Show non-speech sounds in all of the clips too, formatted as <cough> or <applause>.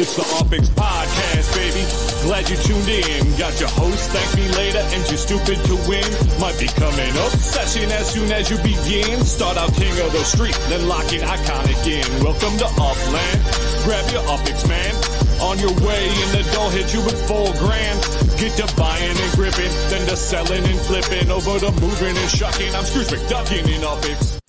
It's the UPX Podcast, baby. Glad you tuned in. Got your host, thank me later, and you're stupid to win. Might be coming up session as soon as you begin. Start out king of the street, then lock in iconic in. Welcome to Upland. Grab your Opix, man. On your way, and the dough hit you with full grand. Get to buying and gripping, then to selling and flipping. Over to moving and shucking. I'm Scrooge McDuckin in Opix.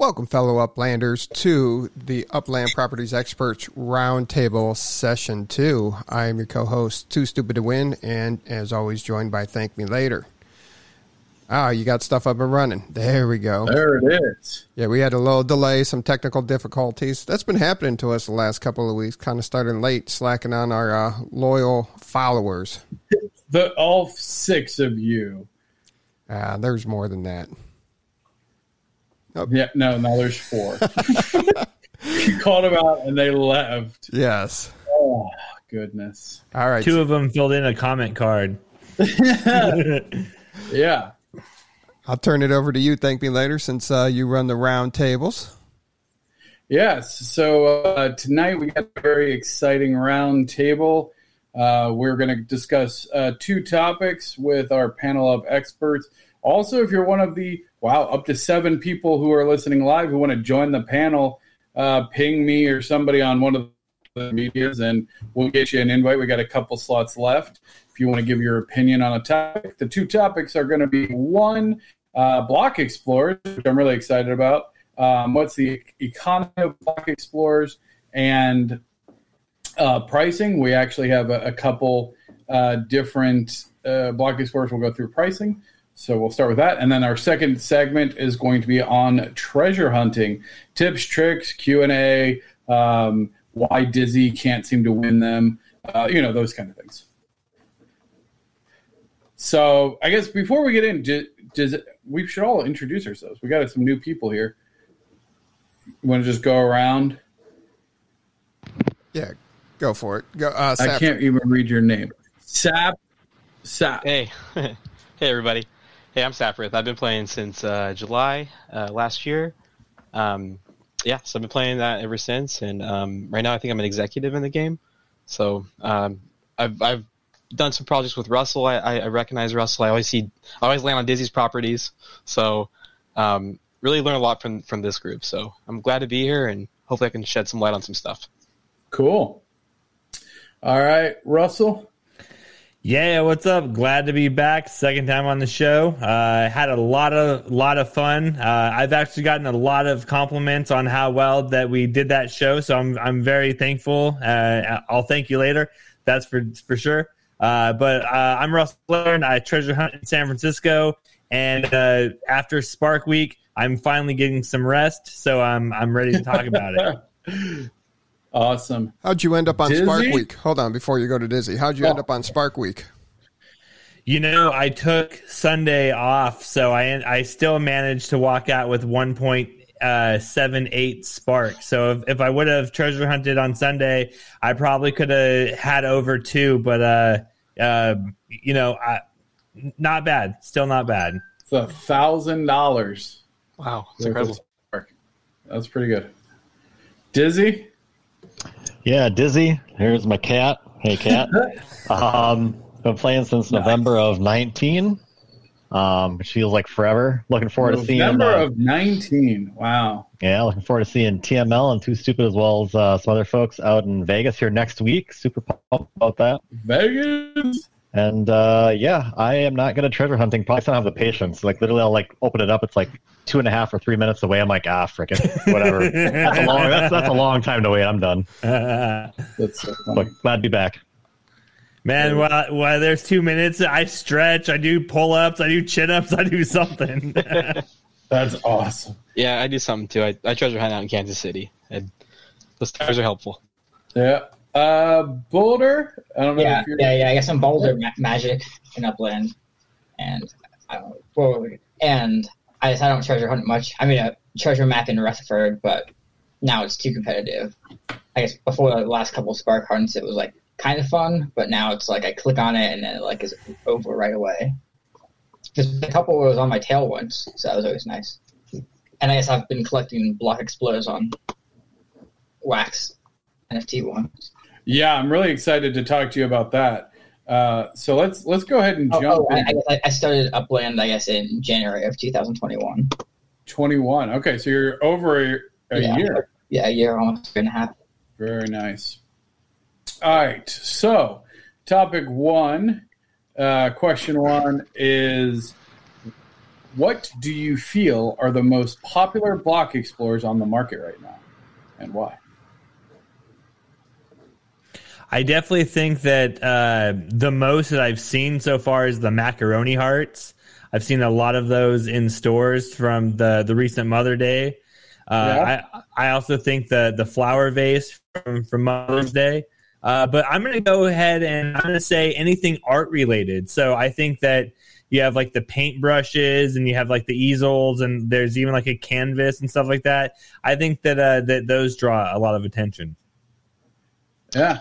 Welcome, fellow Uplanders, to the Upland Properties Experts Roundtable Session 2. I am your co host, Too Stupid to Win, and as always, joined by Thank Me Later. Ah, you got stuff up and running. There we go. There it is. Yeah, we had a little delay, some technical difficulties. That's been happening to us the last couple of weeks, kind of starting late, slacking on our uh, loyal followers. The all six of you. Ah, there's more than that. Yeah, no, no, there's four. <laughs> you called them out and they left. Yes. Oh goodness. All right. Two of them filled in a comment card. <laughs> Yeah. I'll turn it over to you. Thank me later since uh, you run the round tables. Yes. So uh, tonight we got a very exciting round table. Uh, we're going to discuss uh, two topics with our panel of experts. Also, if you're one of the wow up to seven people who are listening live who want to join the panel, uh, ping me or somebody on one of the medias, and we'll get you an invite. We got a couple slots left. If you want to give your opinion on a topic, the two topics are going to be one uh, block explorers, which I'm really excited about. Um, what's the economy of block explorers and uh, pricing? We actually have a, a couple uh, different uh, block explorers. We'll go through pricing. So we'll start with that, and then our second segment is going to be on treasure hunting tips, tricks, Q and A. Um, why Dizzy can't seem to win them, uh, you know, those kind of things. So I guess before we get in, do, does it, we should all introduce ourselves. We got some new people here. You want to just go around? Yeah, go for it. Go. Uh, I can't even read your name. Sap. Sap. Hey, <laughs> hey everybody. Hey, I'm Saphrith. I've been playing since uh, July uh, last year. Um, yeah, so I've been playing that ever since, and um, right now I think I'm an executive in the game. So um, I've I've done some projects with Russell. I, I, I recognize Russell. I always see I always land on Dizzy's properties. So um, really learn a lot from from this group. So I'm glad to be here, and hopefully I can shed some light on some stuff. Cool. All right, Russell. Yeah, what's up? Glad to be back. Second time on the show. Uh, had a lot of lot of fun. Uh, I've actually gotten a lot of compliments on how well that we did that show, so I'm I'm very thankful. Uh, I'll thank you later. That's for for sure. Uh, but uh, I'm Russell Learn. I treasure hunt in San Francisco, and uh, after Spark Week, I'm finally getting some rest, so I'm I'm ready to talk about it. <laughs> Awesome. How'd you end up on Dizzy? Spark Week? Hold on, before you go to Dizzy. How'd you end Oh. up on Spark Week? You know, I took Sunday off, so I I still managed to walk out with 1.78 spark. So if, if I would have treasure hunted on Sunday, I probably could have had over two. But uh, uh, you know, I, not bad. Still not bad. It's a thousand dollars. Wow, it's incredible. That's pretty good. Dizzy. Yeah, Dizzy. Here's my cat. Hey, cat. <laughs> um, been playing since November of 19. Um, which feels like forever. Looking forward to seeing. November uh, of nineteen. Wow. yeah, looking forward to seeing TML and Too Stupid as well as uh, some other folks out in Vegas here next week. Super pumped about that. Vegas. And uh, yeah, I am not good at treasure hunting. Probably don't have the patience. Like literally, I'll like open it up. It's like two and a half or three minutes away. I'm like, ah, frickin', whatever. <laughs> that's a long. That's that's a long time to wait. I'm done. <laughs> That's so But funny. glad to be back. Man, while, while there's two minutes, I stretch, I do pull ups, I do chin ups, <laughs> I do something. That's awesome. Yeah, I do something too. I, I treasure hunt out in Kansas City, and the stars are helpful. Yeah. Uh, Boulder. I don't know Yeah, if you're. yeah, yeah. I guess I'm Boulder ma- Magic in Upland, and I don't well, and I just I don't treasure hunt much. I mean, a treasure map in Rutherford, but now it's too competitive. I guess before the last couple spark hunts, it was like kind of fun, but now it's like I click on it and then it like is over right away. There's a couple was on my tail once, so that was always nice. And I guess I've been collecting block explorers on wax NFT ones. Yeah, I'm really excited to talk to you about that. Uh, so let's let's go ahead and Oh, jump. oh, I, in. I, I- started Upland, I guess, in January of 2021. 21. Okay, so you're over a, a Yeah. year. Yeah, a year, almost a year and a half. Very nice. All right. So, topic one, uh, question one is What do you feel are the most popular block explorers on the market right now and why? I definitely think that uh, the most that I've seen so far is the macaroni hearts. I've seen a lot of those in stores from the the recent Mother Day. Uh, Yeah. I I also think the the flower vase from from Mother's Day. Uh, but I'm going to go ahead and I'm going to say anything art related. So I think that you have like the paint brushes and you have like the easels and there's even like a canvas and stuff like that. I think that uh, that those draw a lot of attention. Yeah.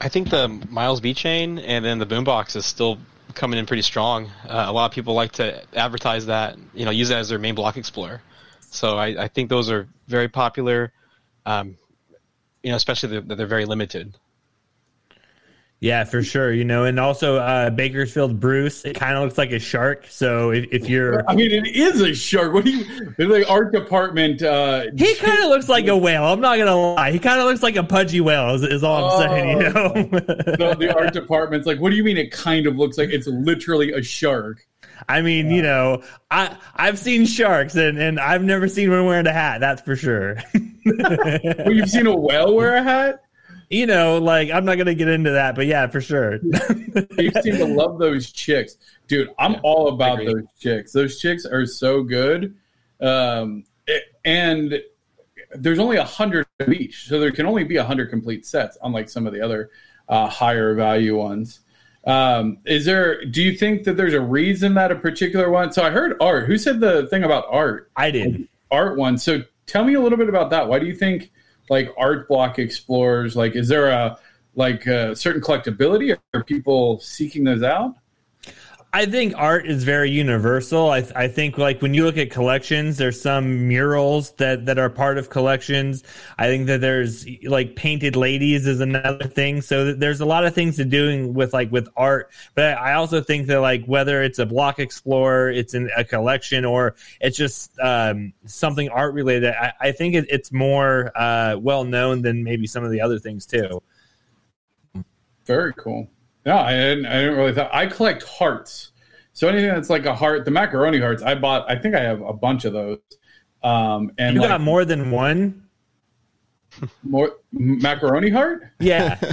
I think the Miles B chain and then the boombox is still coming in pretty strong. Uh, a lot of people like to advertise that, you know, use that as their main block explorer. So I, I think those are very popular. Um, you know, especially that they're very limited. Yeah, for sure. You know, and also uh, Bakersfield Bruce. It kind of looks like a shark. So if, if you're, I mean, it is a shark. What do you, the art department, uh, he kind of looks like a whale. I'm not gonna lie. He kind of looks like a pudgy whale. Is, is all I'm saying. You know. the, the <laughs> art department's like, what do you mean it kind of looks like it's literally a shark? I mean, you know, I I've seen sharks and and I've never seen one wearing a hat. That's for sure. <laughs> Well, you've seen a whale wear a hat? You know, like I'm not gonna get into that, but yeah, for sure. <laughs> You seem to love those chicks, dude. I'm all about those chicks. Those chicks are so good, um, it- and there's only a hundred of each, so there can only be a hundred complete sets, unlike some of the other uh, higher value ones. Um, is there? Do you think that there's a reason that a particular one? So I heard art. Who said the thing about art? I did. art one. So tell me a little bit about that. Why do you think like art block explorers? Like, is there a like a certain collectability? Are people seeking those out? I think art is very universal. I, I think like when you look at collections, there's some murals that, that are part of collections. I think that there's like painted ladies is another thing. So th- there's a lot of things to doing with like with art. But I also think that like whether it's a block explorer, it's in a collection, or it's just um, something art related, I, I think it, it's more uh, well known than maybe some of the other things too. Very cool. No, I didn't, I didn't really thought. I collect hearts. So anything that's like a heart, the macaroni hearts, I bought. I think I have a bunch of those. Um, and You like got more than one? <laughs> more macaroni heart. Yeah. <laughs>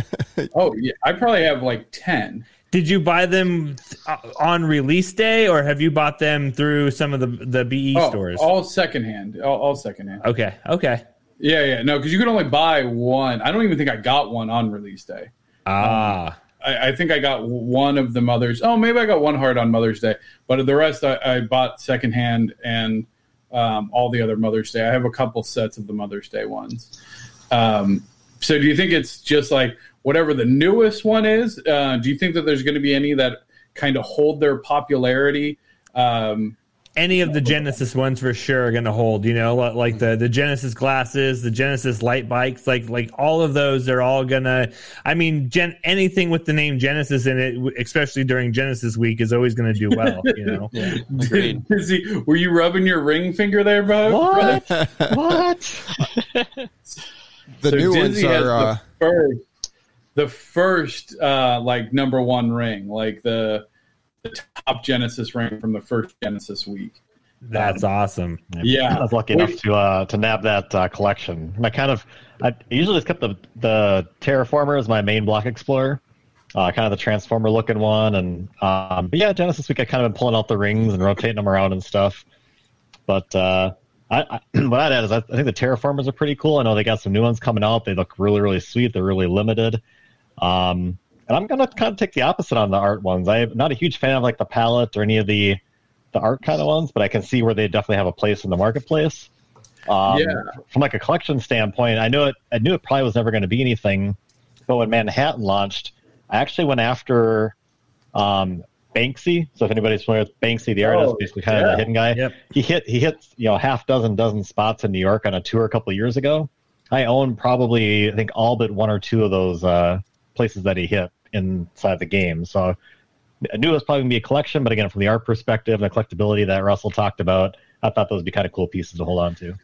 Oh yeah, I probably have like ten. Did you buy them uh, on release day, or have you bought them through some of the the BE Oh, stores? all secondhand. All, all secondhand. Okay, okay. Yeah, yeah. No, because you could only buy one. I don't even think I got one on release day. Ah, I, I think I got one of the mothers. Oh, maybe I got one heart on Mother's Day, but the rest I, I bought secondhand and um, all the other Mother's Day. I have a couple sets of the Mother's Day ones. Um, so, do you think it's just like whatever the newest one is? Uh, do you think that there's going to be any that kind of hold their popularity? Um, any of the Genesis ones for sure are going to hold. You know, like the the Genesis glasses, the Genesis light bikes, like like all of those. They're all gonna. I mean, Gen, anything with the name Genesis in it, especially during Genesis week, is always going to do well. You know. <laughs> <laughs> Agreed. is he, were you rubbing your ring finger there, bro? What? <laughs> what? The So new ones Dizzy has are. Uh, the first, the first uh, like number one ring, like the, the top Genesis ring from the first Genesis week. That's awesome. Yeah. I was lucky enough to uh, to nab that uh, collection. And I kind of, I usually just kept the the Terraformer as my main block explorer, uh, kind of the Transformer looking one. And um, but yeah, Genesis week I kind of been pulling out the rings and rotating them around and stuff. But uh, I, I, <clears throat> what I'd add is I, I think the Terraformers are pretty cool. I know they got some new ones coming out. They look really really sweet. They're really limited. Um, and I'm gonna kind of take the opposite on the art ones. I'm not a huge fan of like the palette or any of the the art kind of ones, but I can see where they definitely have a place in the marketplace. Um, Yeah. From like a collection standpoint, I knew it. I knew it probably was never going to be anything. But when Manhattan launched, I actually went after um, Banksy. So if anybody's familiar with Banksy, the artist, Oh, basically kind of the hidden guy. Yep. He hit he hit you know half dozen dozen spots in New York on a tour a couple of years ago. I own probably I think all but one or two of those uh, places that he hit inside the game. So I knew it was probably gonna be a collection, but again, from the art perspective and the collectability that Russell talked about, I thought those would be kind of cool pieces to hold on to.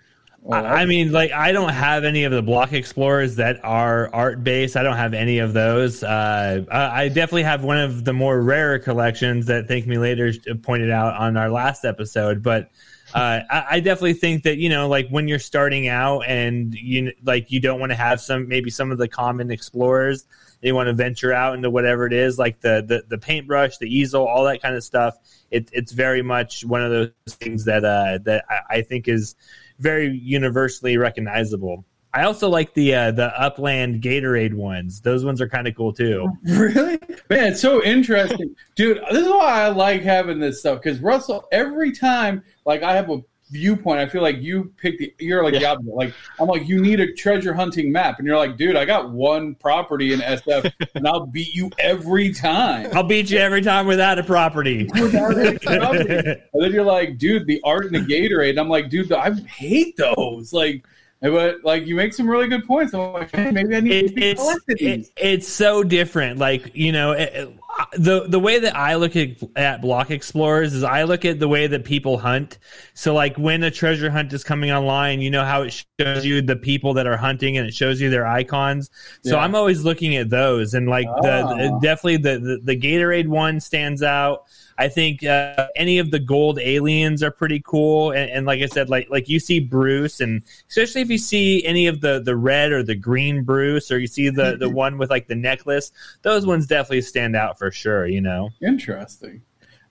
Well, I I mean, like, I don't have any of the block explorers that are art based. I don't have any of those. Uh, I I definitely have one of the more rarer collections that Thank Me Later pointed out on our last episode. But uh, I, I definitely think that you know, like when you're starting out and you like you don't want to have some maybe some of the common explorers. You want to venture out into whatever it is, like the the, the paintbrush, the easel, all that kind of stuff. It, it's very much one of those things that uh, that I, I think is very universally recognizable. I also like the uh, the Upland Gatorade ones. Those ones are kind of cool too. <laughs> Really? Man, it's so interesting. Dude, this is why I like having this stuff because Russell, every time like I have a viewpoint, I feel like you pick the you're like the opposite. Like I'm like, you need a treasure hunting map. And you're like, dude, I got one property in SF <laughs> and I'll beat you every time. I'll beat you every time without a property. <laughs> Without any property. <laughs> And then you're like, dude, the art and the Gatorade. And I'm like, dude, I hate those. Like but like you make some really good points. I'm like, hey, maybe I need it, to be it's it, it's so different. Like you know, it- the the way that I look at at block explorers is I look at the way that people hunt. So like when a treasure hunt is coming online, you know how it shows you the people that are hunting and it shows you their icons. So Yeah. I'm always looking at those and like the, Ah. the definitely the, the the Gatorade one stands out. I think uh, any of the gold aliens are pretty cool, and, and like I said, like like you see Bruce, and especially if you see any of the the red or the green Bruce, or you see the the <laughs> one with like the necklace, those ones definitely stand out for sure. You know, Interesting.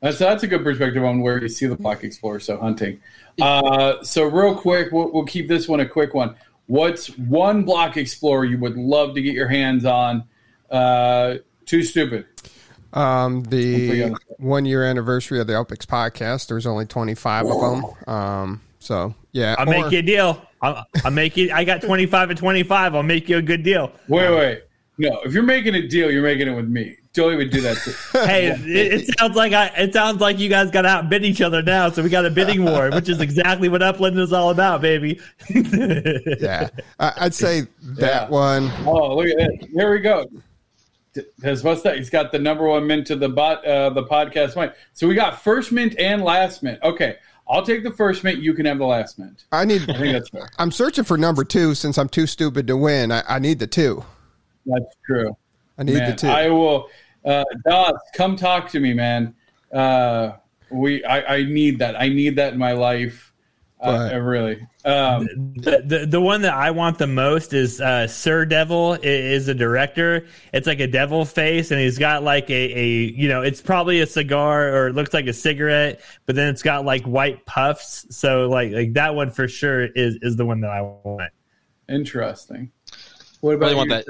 Uh, so that's a good perspective on where you see the Block Explorer. So hunting. Uh, so real quick, we'll, we'll keep this one a quick one. What's one Block Explorer you would love to get your hands on? Uh, too stupid. Um, the one year anniversary of the UPX podcast, there's only 25 of them. Um, so yeah, I'll or- make you a deal. I'll, I'll make you. I got twenty five and twenty five. I'll make you a good deal. Wait, wait. No, if you're making a deal, you're making it with me. Joey would do that too. <laughs> Hey, it, it sounds like I. It sounds like you guys got to outbid each other now. So we got a bidding war, which is exactly what Upland is all about, baby. yeah, <laughs> I, I'd say that Yeah. one. Oh, look at that. Here we go. Has what's that? He's got the number one mint to the bot, uh, the podcast mic. So we got first mint and last mint. Okay, I'll take the first mint. You can have the last mint. I need. I think that's fair. I'm searching for number two since I'm too stupid to win. I, I need the two. That's true. I need the two. I will. Uh, Doss, come talk to me, man. Uh, we, I, I need that. I need that in my life. Uh, But- I really. Um, the, the the one that I want the most is uh, Sir Devil i- is a director. It's like a devil face, and he's got like a, a you know it's probably a cigar or it looks like a cigarette, but then it's got like white puffs. So like like that one for sure is is the one that I want. interesting. What about really want that.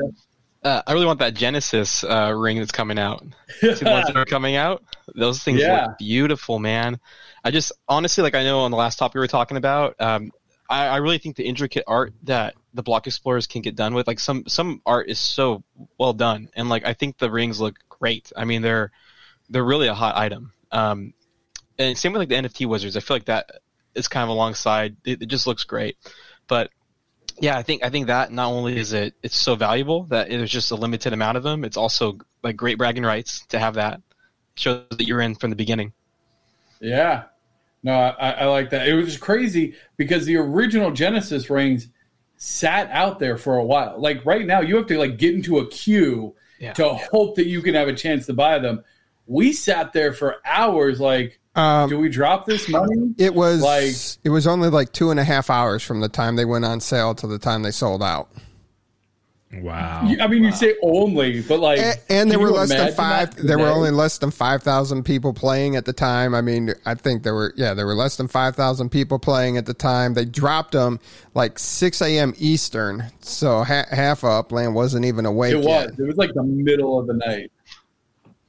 Uh, I really want that Genesis uh, ring that's coming out. See the ones that are coming out? Those things Yeah. look beautiful, man. I just honestly, like I know on the last topic we were talking about, um, I, I really think the intricate art that the block explorers can get done with, like some some art is so well done, and like I think the rings look great. I mean, they're they're really a hot item. Um, and same with like the NFT wizards. I feel like that is kind of alongside. It, it just looks great, but yeah, I think I think that not only is it it's so valuable that there's just a limited amount of them. It's also like great bragging rights to have that. Shows that you're in from the beginning. Yeah. No, I, I like that. It was crazy because the original Genesis rings sat out there for a while. Like right now, you have to like get into a queue Yeah. to hope that you can have a chance to buy them. We sat there for hours. Like, um, do we drop this money? it was like- it was only like two and a half hours from the time they went on sale to the time they sold out. Wow. I mean, you say only, but like, A- and there were less than five. that There were only less than five thousand people playing at the time. I mean, I think there were yeah, there were less than five thousand people playing at the time. They dropped them like six a.m. Eastern, so ha- half of Upland wasn't even awake It yet. was. It was like the middle of the night.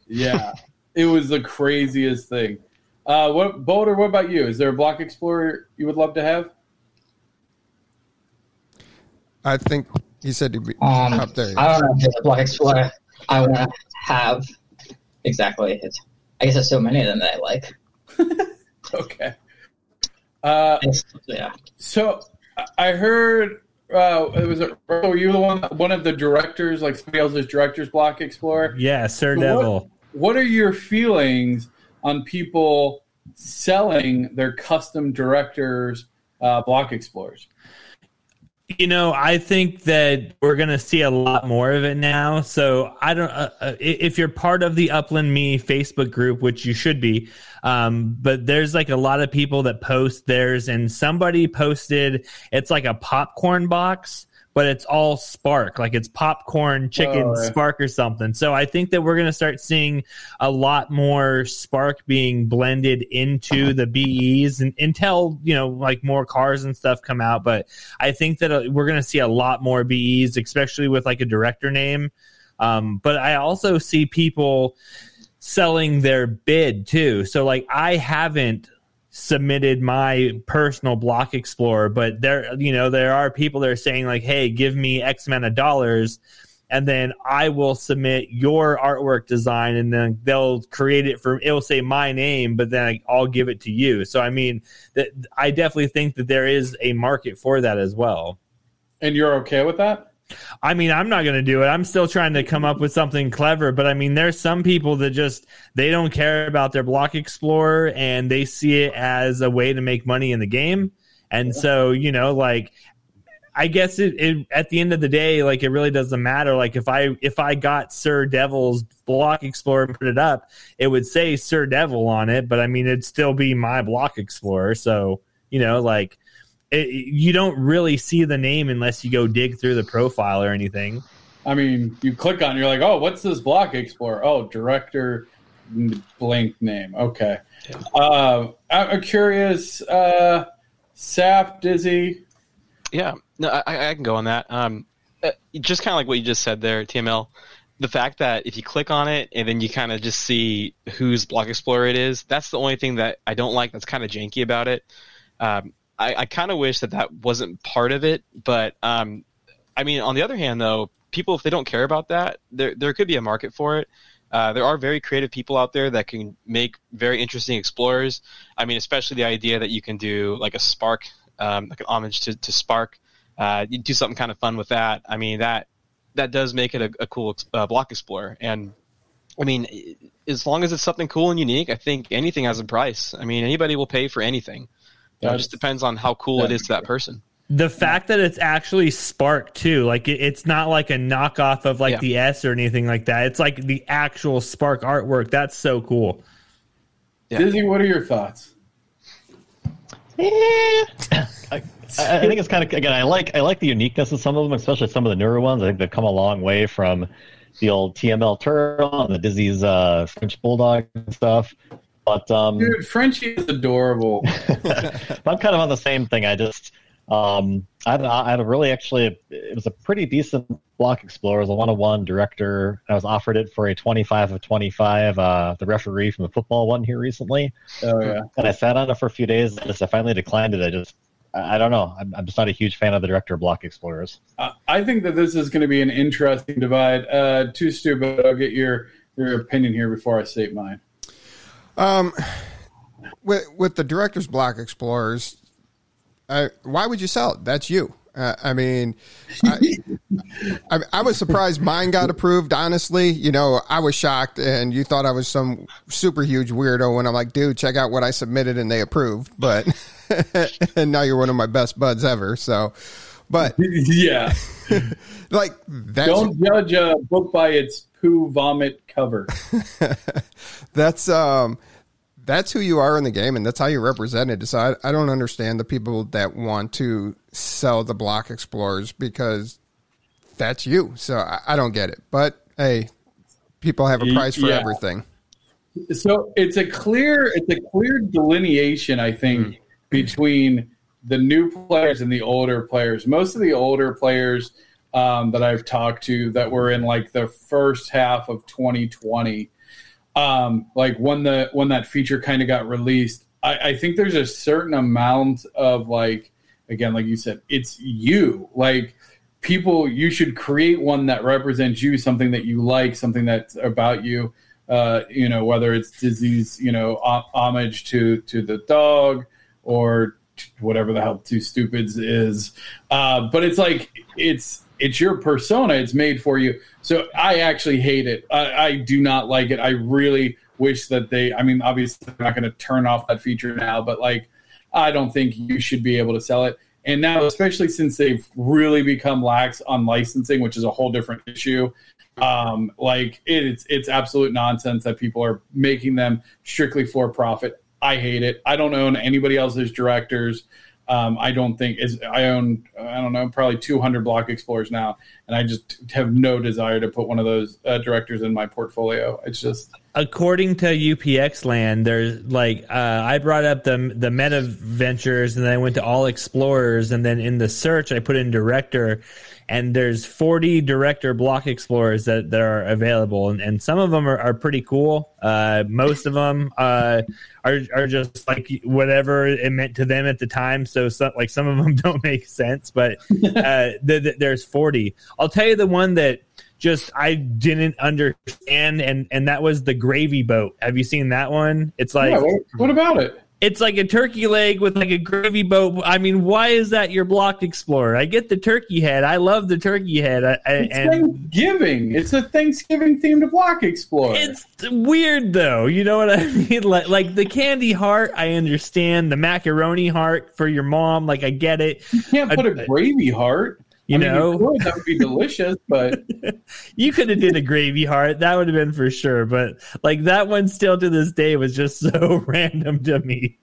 Yeah, <laughs> it was the craziest thing. Uh, what Boulder? What about you? Is there a Block Explorer you would love to have? I think he said he'd be Um, up there. I don't know if there's a Block Explorer I want to have exactly. It's, I guess there's so many of them that I like. <laughs> Okay. Uh, yeah. so I heard uh, was it? Were you the one, one of the directors, like somebody else's director's block explorer? Yeah, Sir So Devil. What, what are your feelings on people selling their custom directors uh, block explorers? You know, I think that we're going to see a lot more of it now. So I don't, uh, uh, if you're part of the Upland Me Facebook group, which you should be, um, but there's like a lot of people that post theirs and somebody posted, it's like a popcorn box, but it's all spark, like it's popcorn, chicken, Oh, yeah. spark or something. So I think that we're going to start seeing a lot more spark being blended into the BEs and until, you know, like more cars and stuff come out. But I think that uh, we're going to see a lot more BEs, especially with like a director name. Um, but I also see people selling their bid too. So like I haven't submitted my personal block explorer, but there, you know, there are people that are saying like, Hey, give me X amount of dollars. And then I will submit your artwork design and then they'll create it for, it'll say my name, but then I'll give it to you. So, I mean, that I definitely think that there is a market for that as well. And you're okay with that? I mean, I'm not going to do it. I'm still trying to come up with something clever, but I mean, there's some people that just they don't care about their block explorer and they see it as a way to make money in the game. And so, you know, like I guess it, it at the end of the day, like it really doesn't matter. Like if I if I got Sir Devil's block explorer and put it up, it would say Sir Devil on it, but I mean, it'd still be my block explorer. So you know, like it, you don't really see the name unless you go dig through the profile or anything. I mean, you click on, it, you're like, oh, what's this block explorer? Oh, director blank name. Okay. Uh, I- I'm curious, uh, Sap, Dizzy. Yeah, no, I, I can go on that. Um, uh, just kind of like what you just said there, TML. The fact that if you click on it and then you kind of just see whose block explorer it is, that's the only thing that I don't like. That's kind of janky about it. Um, I, I kind of wish that that wasn't part of it, but um, I mean, on the other hand, though, people if they don't care about that, there there could be a market for it. Uh, there are very creative people out there that can make very interesting explorers. I mean, especially the idea that you can do like a Spark, um, like an homage to, to Spark. Uh, you do something kind of fun with that. I mean, that that does make it a, a cool uh, block explorer. And I mean, as long as it's something cool and unique, I think anything has a price. I mean, anybody will pay for anything. You know, it just depends on how cool it is to that person. The fact that it's actually Spark too, like it, it's not like a knockoff of like Yeah. the S or anything like that. It's like the actual Spark artwork. That's so cool. Yeah. Dizzy, what are your thoughts? <laughs> I, I I think it's kind of again. I like I like the uniqueness of some of them, especially some of the newer ones. I think they've come a long way from the old TML Turtle and the Dizzy's uh, French Bulldog and stuff. But um, Dude, Frenchie is adorable. <laughs> I'm kind of on the same thing. I just um, I had, I had a really actually it was a pretty decent block explorer. It was a one on one director. I was offered it for a 25 of 25. Uh, the referee from the football one here recently, Oh, yeah. and I sat on it for a few days. I just I finally declined it. I just I I don't know. I'm, I'm just not a huge fan of the director of block explorers. I- I think that this is going to be an interesting divide. Uh, too stupid. I'll get your, your opinion here before I state mine. Um, with with the director's block explorers, uh, why would you sell it? That's you. Uh, I mean, I, I, I was surprised mine got approved. Honestly, you know, I was shocked, and you thought I was some super huge weirdo. When I'm like, dude, check out what I submitted, and they approved. But <laughs> and now you're one of my best buds ever. So, but <laughs> yeah. <laughs> like that's Don't judge a book by its poo vomit cover. <laughs> that's um that's who you are in the game and that's how you're represented so I, I don't understand the people that want to sell the block explorers because that's you so i, I don't get it but hey people have a price for Yeah. everything So it's a clear it's a clear delineation, I think, between the new players and the older players. Most of the older players um, that I've talked to that were in like the first half of 2020, um, like when the when that feature kind of got released, I, I think there's a certain amount of like again, like you said, it's you. Like people you should create one that represents you something that you like something that's about you. Uh, you know whether it's Dizzy's you know homage to to the dog or whatever the hell two stupids is. Uh, but it's like it's it's your persona. It's made for you. So I actually hate it. I, I do not like it. I really wish that they. I mean, obviously, I'm not going to turn off that feature now, but like, I don't think you should be able to sell it. And now, especially since they've really become lax on licensing, which is a whole different issue, um, like it's it's absolute nonsense that people are making them strictly for profit. I hate it. I don't own anybody else's directors. Um, I don't think is I own I don't know probably 200 block explorers now, and I just have no desire to put one of those uh, directors in my portfolio. It's just according to UPX land, there's like uh, I brought up the the meta ventures, and then I went to all explorers, and then in the search I put in director, and there's 40 director block explorers that, that are available and, and some of them are, are pretty cool. Uh, most of them uh, are, are just like whatever it meant to them at the time. So some, like some of them <laughs> don't make sense but uh, <laughs> th- th- there's 40 i'll tell you the one that just i didn't understand and and that was the gravy boat. Have you seen that one? It's like yeah, what, what about it it's like a turkey leg with like a gravy boat. I mean, why is that your block explorer? I get the turkey head. I love the turkey head. I, it's and Thanksgiving. It's a Thanksgiving themed block explorer. It's weird though. You know what I <laughs> mean? Like like the candy heart. I understand the macaroni heart for your mom. Like I get it. You can't put a, a gravy heart. You I mean, know, that would be delicious, but <laughs> you could have did a gravy heart. That would have been for sure. But like that one, still to this day, was just so <laughs> random to me.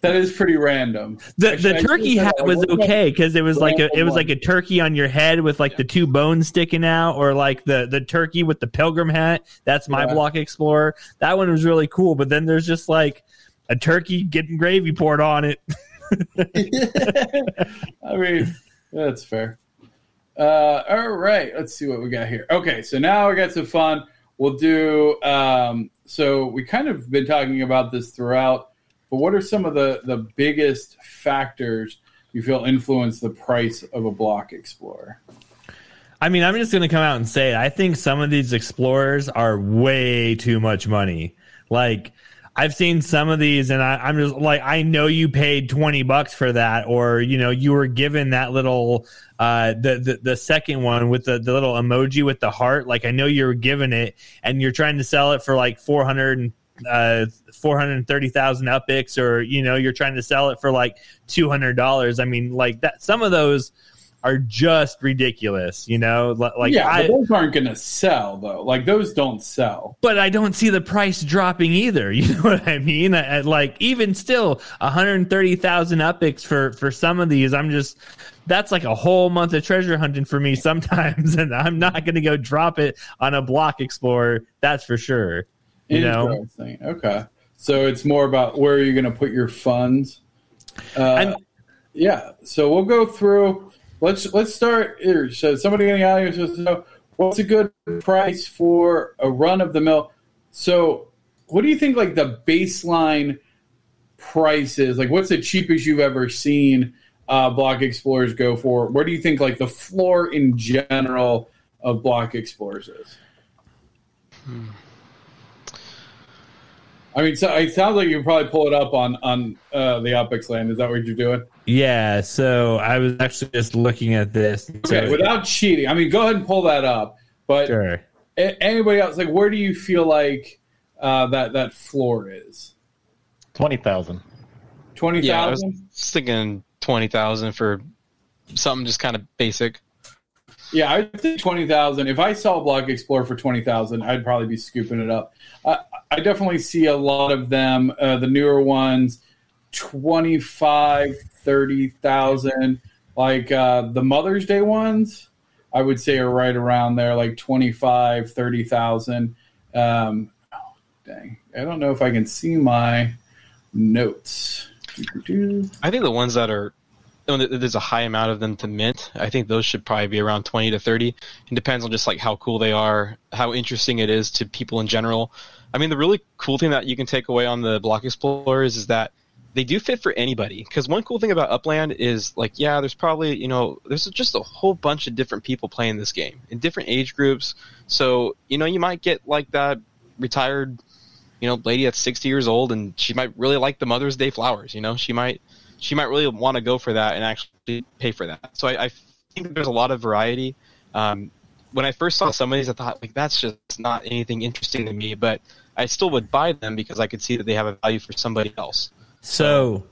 That is pretty random. The Actually, the turkey hat was okay because it was like a it was like a turkey on your head with like the two bones sticking out, or like the the turkey with the pilgrim hat. That's my yeah. block explorer. That one was really cool. But then there's just like a turkey getting gravy poured on it. <laughs> I mean, that's fair. Uh, all right, let's see what we got here. Okay, so now we got some fun. We'll do. Um, so we kind of been talking about this throughout, but what are some of the the biggest factors you feel influence the price of a block explorer? I mean, I'm just going to come out and say it. I think some of these explorers are way too much money. Like I've seen some of these and I, am just like, I know you paid 20 bucks for that, or, you know, you were given that little, uh, the, the, the second one with the, the little emoji with the heart. Like, I know you were given it and you're trying to sell it for like 400 and, uh, 430,000 upics, or, you know, you're trying to sell it for like $200. I mean, like that, some of those, are just ridiculous, you know. Like yeah, I, those aren't going to sell though. Like those don't sell. But I don't see the price dropping either. <laughs> You know what I mean? I, like even still, one hundred thirty thousand upics for for some of these. I'm just that's like a whole month of treasure hunting for me <laughs> sometimes, and I'm not going to go drop it on a block explorer. That's for sure. You know. Okay, so it's more about where you're going to put your funds. Uh, yeah, so we'll go through let's let's start here. So somebody in the audience wants to know what's a good price for a run of the mill. So what do you think like the baseline price is? Like what's the cheapest you've ever seen uh, block explorers go for? Where do you think like the floor in general of block explorers is? Hmm. I mean, so it sounds like you probably pull it up on on uh, the UPX land. Is that what you're doing? Yeah. So I was actually just looking at this. Okay, so, without cheating. I mean, go ahead and pull that up. But sure. a- anybody else, like, where do you feel like uh, that that floor is? Twenty thousand. Twenty thousand. Yeah, I was thinking twenty thousand for something just kind of basic. Yeah, I would think twenty thousand. If I saw Block Explorer for twenty thousand, I'd probably be scooping it up. Uh, I definitely see a lot of them, uh, the newer ones, 25, 30,000. Like uh, the Mother's Day ones, I would say are right around there, like 25, 30,000. Um, oh, dang. I don't know if I can see my notes. I think the ones that are there's a high amount of them to mint. I think those should probably be around 20 to 30. It depends on just like how cool they are, how interesting it is to people in general. I mean, the really cool thing that you can take away on the Block Explorers is that they do fit for anybody. Because one cool thing about Upland is like, yeah, there's probably you know there's just a whole bunch of different people playing this game in different age groups. So you know you might get like that retired you know, lady that's 60 years old and she might really like the Mother's Day flowers. You know, she might she might really want to go for that and actually pay for that. So I, I think there's a lot of variety. Um, when I first saw some of these, I thought like that's just not anything interesting to me, but I still would buy them because I could see that they have a value for somebody else. So,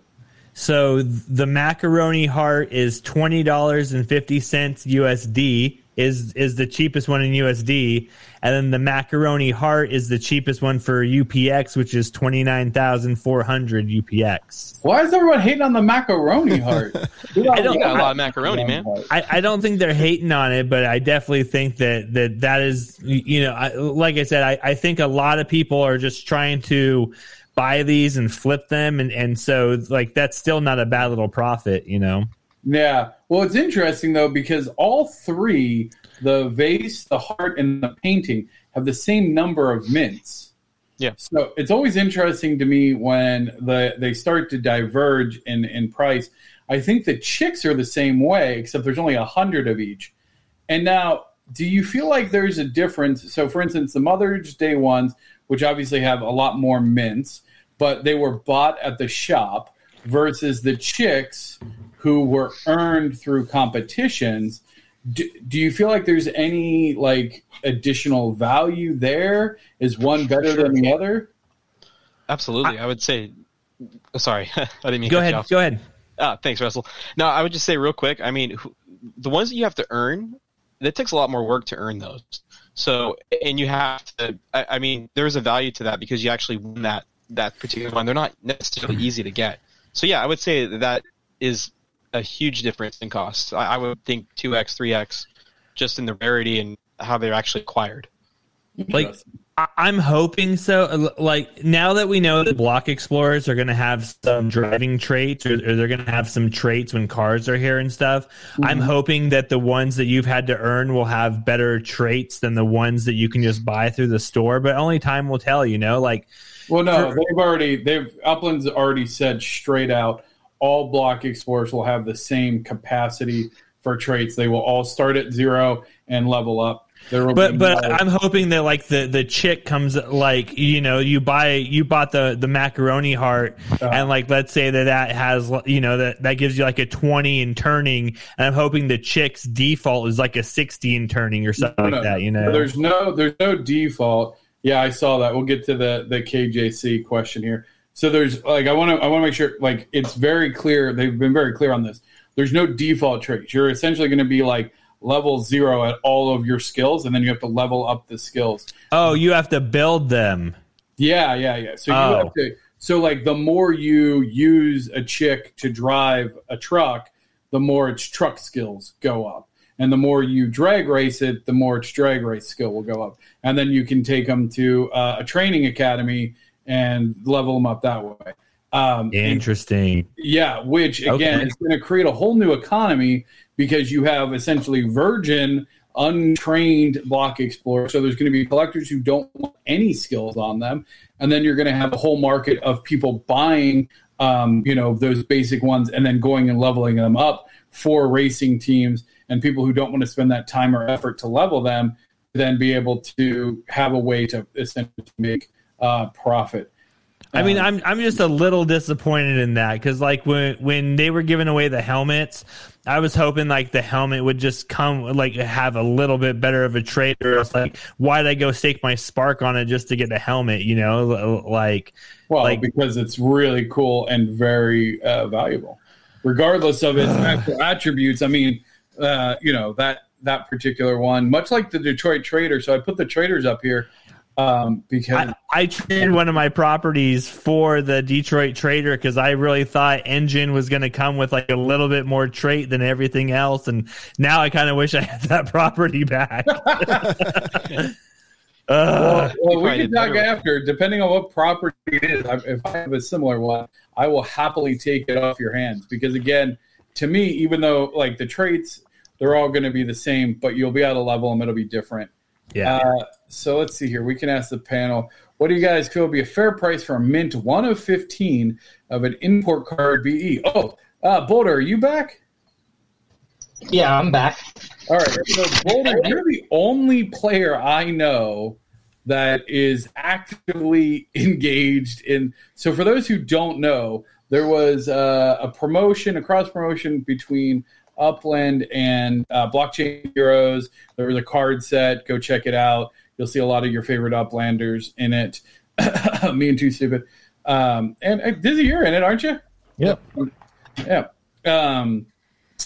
so the macaroni heart is twenty dollars and fifty cents USD is is the cheapest one in USD, and then the macaroni heart is the cheapest one for UPX, which is twenty nine thousand four hundred UPX. Why is everyone hating on the macaroni heart? <laughs> I don't- You got a lot of macaroni, man. I, I don't think they're hating on it, but I definitely think that that that is you know I, like I said, I, I think a lot of people are just trying to buy these and flip them, and and so like that's still not a bad little profit, you know. Yeah. Well, it's interesting though because all three, the vase, the heart, and the painting, have the same number of mints. Yeah. So it's always interesting to me when the they start to diverge in in price. I think the chicks are the same way, except there's only a hundred of each. And now, do you feel like there's a difference? So, for instance, the Mother's Day ones, which obviously have a lot more mints, but they were bought at the shop, versus the chicks who were earned through competitions. Do, do you feel like there's any like additional value there? Is one better than the other? Absolutely, I, would say. oh, Sorry, <laughs> I didn't mean to Go you ahead, off. go ahead. Ah, thanks, Russell. No, I would just say real quick. I mean, who- the ones that you have to earn, it takes a lot more work to earn those. So, and you have to. I, I mean, there's a value to that because you actually win that that particular one. They're not necessarily easy to get. So, yeah, I would say that, that is a huge difference in cost. I, I would think two x, three x, just in the rarity and how they're actually acquired. Like I- I'm hoping so. Uh, like now that we know that block explorers are going to have some driving traits, or, or they're going to have some traits when cars are here and stuff. Mm-hmm. I'm hoping that the ones that you've had to earn will have better traits than the ones that you can just buy through the store. But only time will tell. You know, like Well, no, For- they've already they've Upland's already said straight out all block explorers will have the same capacity for traits. They will all start at zero and level up. There will but but no- I'm hoping that like the the chick comes like you know you buy you bought the the macaroni heart Uh-huh. and like let's say that that has you know that that gives you like a 20 in turning and I'm hoping the chick's default is like a 60 in turning or something No, like that you know There's no there's no default. Yeah, I saw that. We'll get to the the KJC question here. So there's like I want to I want to make sure like it's very clear. They've been very clear on this. There's no default traits. You're essentially going to be like level zero at all of your skills, and then you have to level up the skills. oh you have to build them Yeah, yeah, yeah. So you Oh. have to. So like the more you use a chick to drive a truck, the more its truck skills go up, and the more you drag race it, the more its drag race skill will go up, and then you can take them to uh, a training academy and level them up that way. Um, and- interesting yeah, which again Okay. is going to create a whole new economy because you have essentially virgin, untrained block explorers. So there's going to be collectors who don't want any skills on them, and then you're going to have a whole market of people buying, um, you know, those basic ones and then going and leveling them up for racing teams and people who don't want to spend that time or effort to level them, then be able to have a way to essentially make uh, profit. I mean, Um, I'm I'm just a little disappointed in that because like when when they were giving away the helmets, I was hoping like the helmet would just come like have a little bit better of a trait, or else like why'd I go stake my spark on it just to get the helmet? You know, like Well, Like- because it's really cool and very uh, valuable, regardless of its <sighs> actual attributes. I mean, uh, you know that that particular one, much like the Detroit Trader. So I put the traders up here um, because I, I traded one of my properties for the Detroit Trader because I really thought Engine was going to come with like a little bit more trait than everything else, and now I kind of wish I had <laughs> that property back. <laughs> well, well, we can talk after, depending on what property it is. If I have a similar one, I will happily take it off your hands because, again, to me, even though like the traits, they're all going to be the same, but you'll be at a level and it'll be different. yeah. Uh, so let's see here. We can ask the panel. What do you guys feel would be a fair price for a mint one of fifteen of an import card BE? Oh, uh, Boulder, are you back? Yeah, I'm back. All right. So Boulder, you're the only player I know that is actively <laughs> engaged in. So, for those who don't know, there was uh, a promotion, a cross promotion between Upland and uh, Blockchain Heroes. There was a card set. Go check it out. You'll see a lot of your favorite Uplanders in it. <laughs> Me and Too Stupid. Um, and uh, Dizzy, you're in it, aren't you? Yep. Yeah. Um,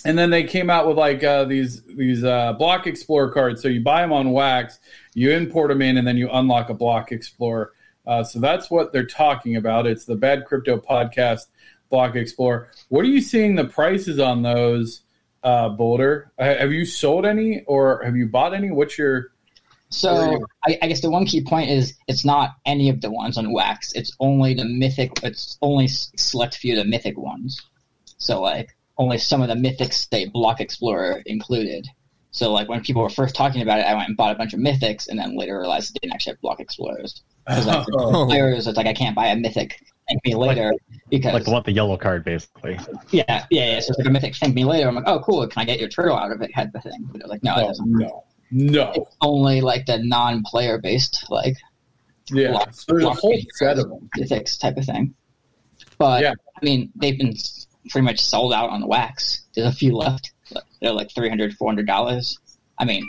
and then they came out with like uh, these these uh, block explorer cards. So you buy them on wax, you import them in, and then you unlock a block explorer. Uh, so that's what they're talking about. It's the Bad Crypto Podcast Block Explorer. What are you seeing the prices on those, uh, Boulder? Have you sold any or have you bought any? What's your So I, I guess the one key point is it's not any of the ones on wax. It's only the mythic. It's only select few of the mythic ones. So like only some of the mythics say Block Explorer included. So like when people were first talking about it, I went and bought a bunch of mythics, and then later realized it didn't actually have Block Explorers. Because like <laughs> Oh. players, it's like I can't buy a mythic. Thank me later because Like with the yellow card, basically. yeah, yeah, yeah. So it's like a mythic. Thank me later. I'm like, oh, cool. Can I get your turtle out of it? Type the thing. But they're like, no, it Oh, doesn't. no, no. It's only like the non-player based like Yeah, block- there's a whole set of them. type of thing. But Yeah. I mean, they've been pretty much sold out on the wax. There's a few left. They're like 300 400 dollars. I mean,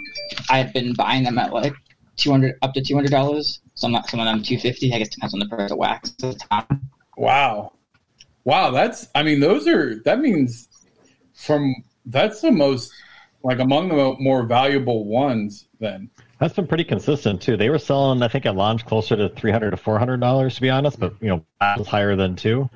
I've been buying them at like 200 up to 200 dollars. Some some of them 250. I guess depends on the price of wax at the time. Wow, wow. That's I mean, those are that means from that's the most like among the more valuable ones. Then That's been pretty consistent too. They were selling, I think, at launch closer to three hundred to four hundred dollars, to be honest. But you know, higher than two.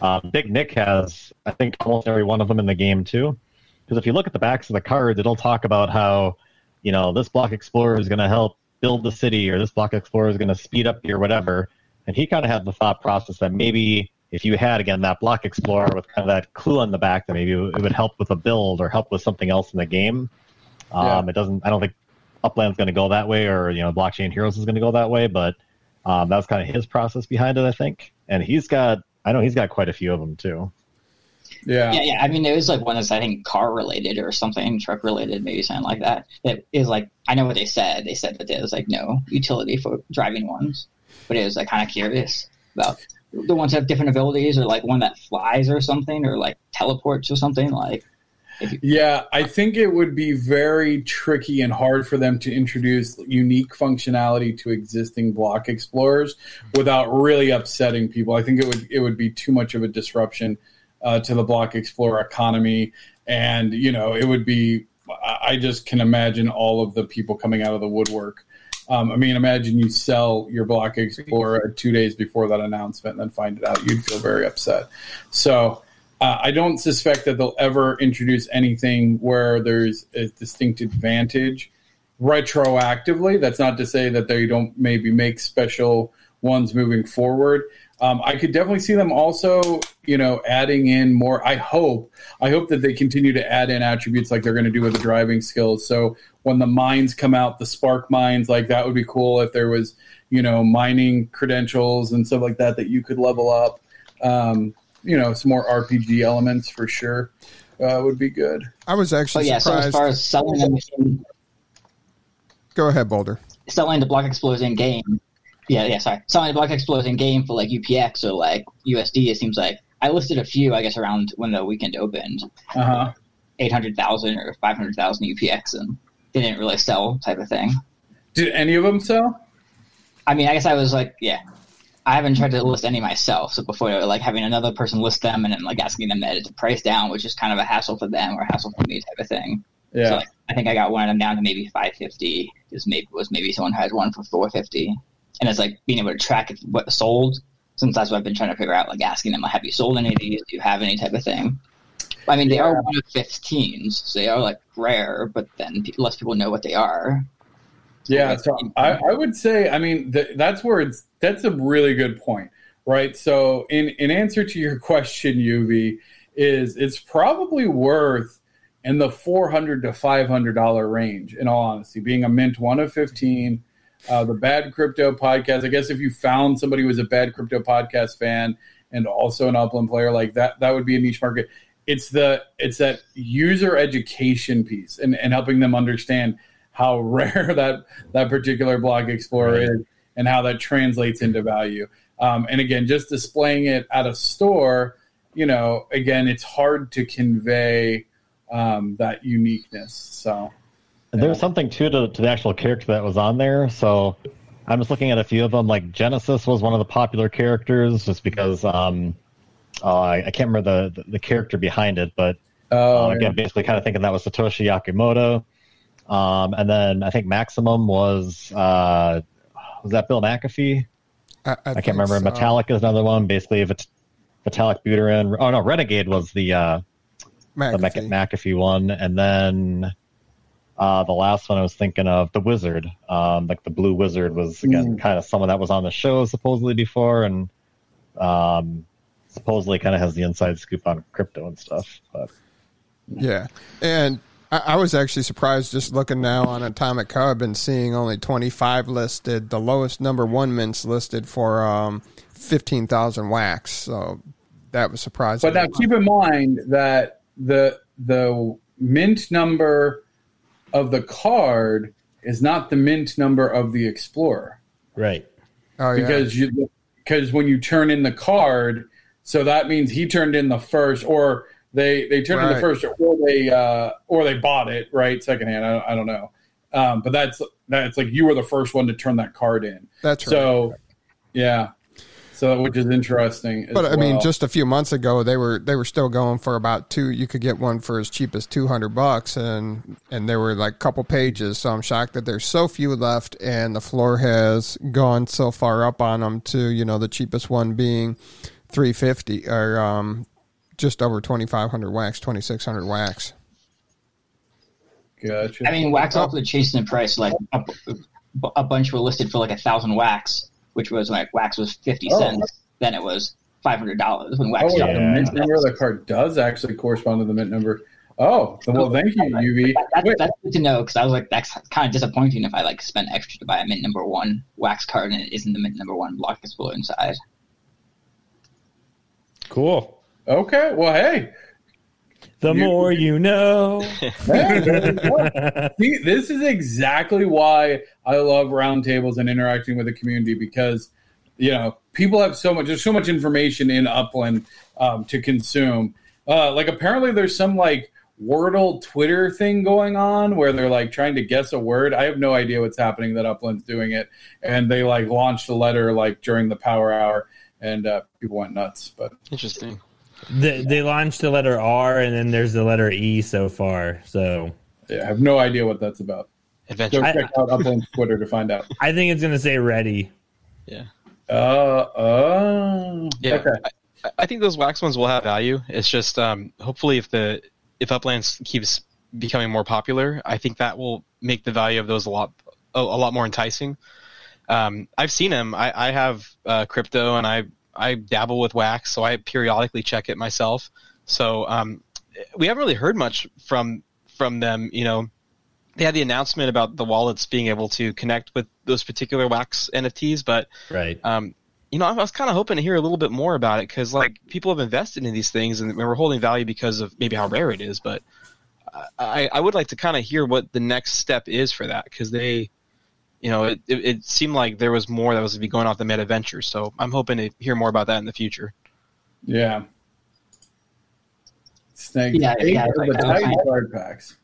Um, Big Nick has, I think, almost every one of them in the game too. Because if you look at the backs of the cards, it'll talk about how, you know, this block explorer is going to help build the city, or this block explorer is going to speed up your whatever. And he kind of had the thought process that maybe if you had again that block explorer with kind of that clue on the back, that maybe it would help with a build or help with something else in the game. Um, Yeah. It doesn't. I don't think Upland's going to go that way, or you know, Blockchain Heroes is going to go that way. But um, that was kind of his process behind it, I think. And he's got, I know he's got quite a few of them too. yeah, Yeah, yeah. I mean, there was like one that's I think car related or something, truck related, maybe something like that. That is like I know what they said. They said that there was like no utility for driving ones, but it was like kind of curious about the ones have different abilities or like one that flies or something or like teleports or something. Like, Yeah, I think it would be very tricky and hard for them to introduce unique functionality to existing block explorers without really upsetting people. I think it would it would be too much of a disruption uh, to the block explorer economy, and you know it would be. I just can imagine all of the people coming out of the woodwork. Um, I mean, imagine you sell your block explorer two days before that announcement, and then find it out. You'd feel very upset. So. Uh, I don't suspect that they'll ever introduce anything where there's a distinct advantage retroactively. That's not to say that they don't maybe make special ones moving forward. Um, I could definitely see them also, you know, adding in more. I hope, I hope that they continue to add in attributes like they're going to do with the driving skills. So when the mines come out, the spark mines, like that would be cool if there was, you know, mining credentials and stuff like that that you could level up. Um, you know, some more RPG elements for sure uh, would be good. I was but actually yeah. So as far as selling them, in, Go ahead, Boulder. selling the block explorers in game, yeah, yeah. Sorry, selling the block explorers in game for like UPX or like USD. It seems like I listed a few, I guess, around when the weekend opened. Uh huh. eight hundred thousand or five hundred thousand UPX and they didn't really sell type of thing. Did any of them sell? I mean, I guess I was like, yeah, I haven't tried to list any myself. So before like having another person list them and then like asking them to edit the price down, which is kind of a hassle for them or a hassle for me type of thing. Yeah. So like, I think I got one of them down to maybe five fifty. Is maybe was maybe someone had one for four fifty, and it's like being able to track what sold. Since that's what I've been trying to figure out, like asking them, have you sold any of these? Do you have any type of thing? I mean, they are one of 15s, so they are like rare, but then less people know what they are. Yeah, so I, I would say, I mean, th- that's where it's that's a really good point, right? So, in in answer to your <laughs> question, UV, is it's probably worth in the four hundred to five hundred dollar range. In all honesty, being a mint one of fifteen, uh, the Bad Crypto podcast. I guess if you found somebody who was a Bad Crypto podcast fan and also an Upland player, like that, that would be a niche market. It's the it's that user education piece and, and helping them understand how <laughs> rare that that particular block explorer Right. is and how that translates into value. Um, and again, just displaying it at a store, you know, again, it's hard to convey um, that uniqueness. So There's something too to, to the actual character that was on there. So I'm just looking at a few of them. Like Genesis was one of the popular characters, just because um, uh, I, I can't remember the, the, the character behind it, but Oh, uh, again, basically kind of thinking that was Satoshi Nakamoto. Um, and then I think Maximum was uh, was that Bill McAfee? I, I can't remember. Metallic is another one. Basically, if it's Metallic Buterin. Oh no, Renegade was the uh, the Mac- McAfee one, and then uh, the last one I was thinking of, the Wizard. Um, like the Blue Wizard was again kind of someone that was on the show supposedly before, and um, supposedly kind of has the inside scoop on crypto and stuff. But Yeah, and I, I was actually surprised just looking now on Atomic Hub and seeing only 25 listed. The lowest number one mints listed for um, 15,000 wax. So that was surprising. But now keep in mind that the the mint number of the card is not the mint number of the explorer Right. oh, yeah. because you because when you turn in the card, so that means he turned in the first, or they they turned in the first, or they uh, or they bought it right secondhand. I, I don't know, um, but that's that's like you were the first one to turn that card in. that's right. So yeah, so which is interesting. as But I mean, well. just a few months ago, they were they were still going for about two. You could get one for as cheap as two hundred bucks, and and there were like a couple pages. So I'm shocked that there's so few left, and the floor has gone so far up on them. To you know, the cheapest one being three fifty or um, just over twenty five hundred wax, twenty six hundred wax. gotcha. I mean, wax also chasing the price. Like a, a bunch were listed for like a thousand wax, which was like wax was fifty Oh. cents. Then it was five hundred dollars when wax. Oh, got yeah. the mint number of the card does actually correspond to the mint number. Oh, well, thank you, UV. That, that's, that's good to know because I was like, that's kind of disappointing if I like spent extra to buy a mint number one wax card and it isn't the mint number one block explorer inside. Cool. okay, well, hey, The You- more you know. Hey, there you go. See, this is exactly why I love roundtables and interacting with the community because you know people have so much. There's so much information in Upland um, to consume. Uh, like apparently, there's some like Wordle Twitter thing going on where they're like trying to guess a word. I have no idea what's happening. That Upland's doing it, and they like launched a letter like during the Power Hour, and uh, people went nuts. But Interesting. They, they launched the letter R and then there's the letter E so far. So yeah, I have no idea what that's about. Go Adventure. I- check out Upland's Twitter to find out. <laughs> I think it's going to say ready. yeah. Uh, uh, Yeah. okay. I, I think those wax ones will have value. It's just um, hopefully if the if Uplands keeps becoming more popular, I think that will make the value of those a lot a, a lot more enticing. Um, I've seen them. I, I have uh, crypto and I I dabble with wax, so I periodically check it myself. So um, we haven't really heard much from from them. You know, they had the announcement about the wallets being able to connect with those particular wax NFTs, but Right. um, you know, I was kind of hoping to hear a little bit more about it because, like, people have invested in these things and we're holding value because of maybe how rare it is. But I, I would like to kind of hear what the next step is for that because they, you know, it, it, it seemed like there was more that was to be going off the meta venture. So I'm hoping to hear more about that in the future. Yeah. Snake. Yeah, yeah, of like the uh, that. Card packs.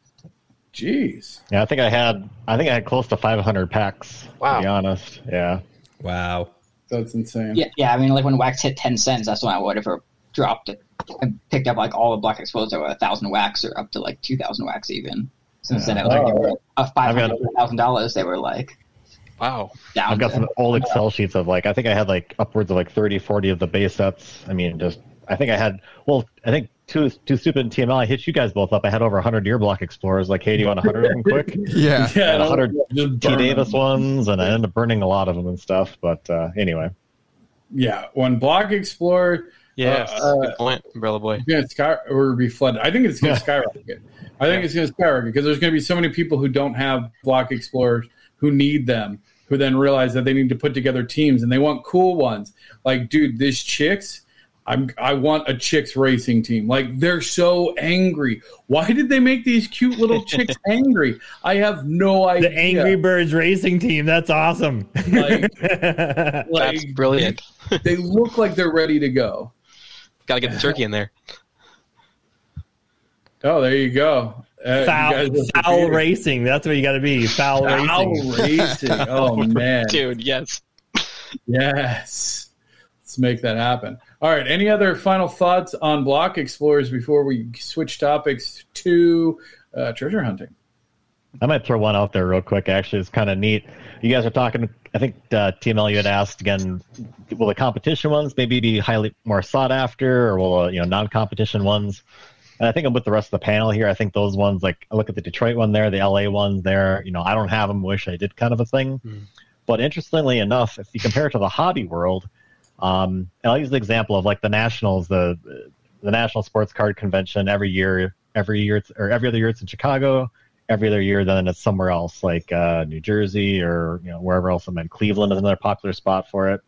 Jeez. yeah, I think I had I think I had close to 500 packs. Wow. To be honest, yeah. Wow. That's insane. Yeah, yeah. I mean, like when wax hit ten cents, that's when I would have dropped it and picked up like all the black exposed that a thousand wax or up to like two thousand wax even. So instead of like Oh. they were a five I've hundred got- thousand dollars, they were like Wow. down. I've got some old Excel sheets of like I think I had like upwards of like 30, 40 of the base sets. I mean, just I think I had well, I think two two stupid and TML. I hit you guys both up. I had over 100 year block explorers. Like, hey, do you want 100 of them quick? <laughs> Yeah. Yeah, And 100 T Davis them. ones, and I ended up burning a lot of them and stuff. But uh, anyway, Yeah, when Block Explorer Yeah. Uh, good point, Umbrella Boy. is going to sky or be flooded, I think it's going to skyrocket. I think it's going to skyrocket because there's going to be so many people who don't have Block Explorers who need them, who then realize that they need to put together teams and they want cool ones. Like, dude, this chicks I'm I want a chicks racing team. Like they're so angry. Why did they make these cute little <laughs> chicks angry? I have no idea. The Angry Birds racing team. That's awesome. Like, <laughs> That's like, brilliant. They look like they're ready to go. Got to get the turkey in there. Oh, there you go. Uh, foul, guys are foul racing. That's what you got to be. Foul, Foul racing. racing. <laughs> Oh man. Dude, yes. Yes. Let's make that happen. All right. Any other final thoughts on block explorers before we switch topics to uh, treasure hunting? I might throw one out there real quick. Actually, it's kind of neat. You guys are talking. I think uh, TML you had asked again. Will the competition ones maybe be highly more sought after, or will uh, you know non-competition ones? And I think I'm with the rest of the panel here. I think those ones, like I look at the Detroit one there, the LA ones there. You know, I don't have them. Wish I did, kind of a thing. But interestingly enough, if you compare it to the hobby world, um, and I'll use the example of like the Nationals, the the National Sports Card Convention every year. Every year, it's, or every other year, it's in Chicago every other year then it's somewhere else like uh, new jersey or you know wherever else i'm in cleveland is another popular spot for it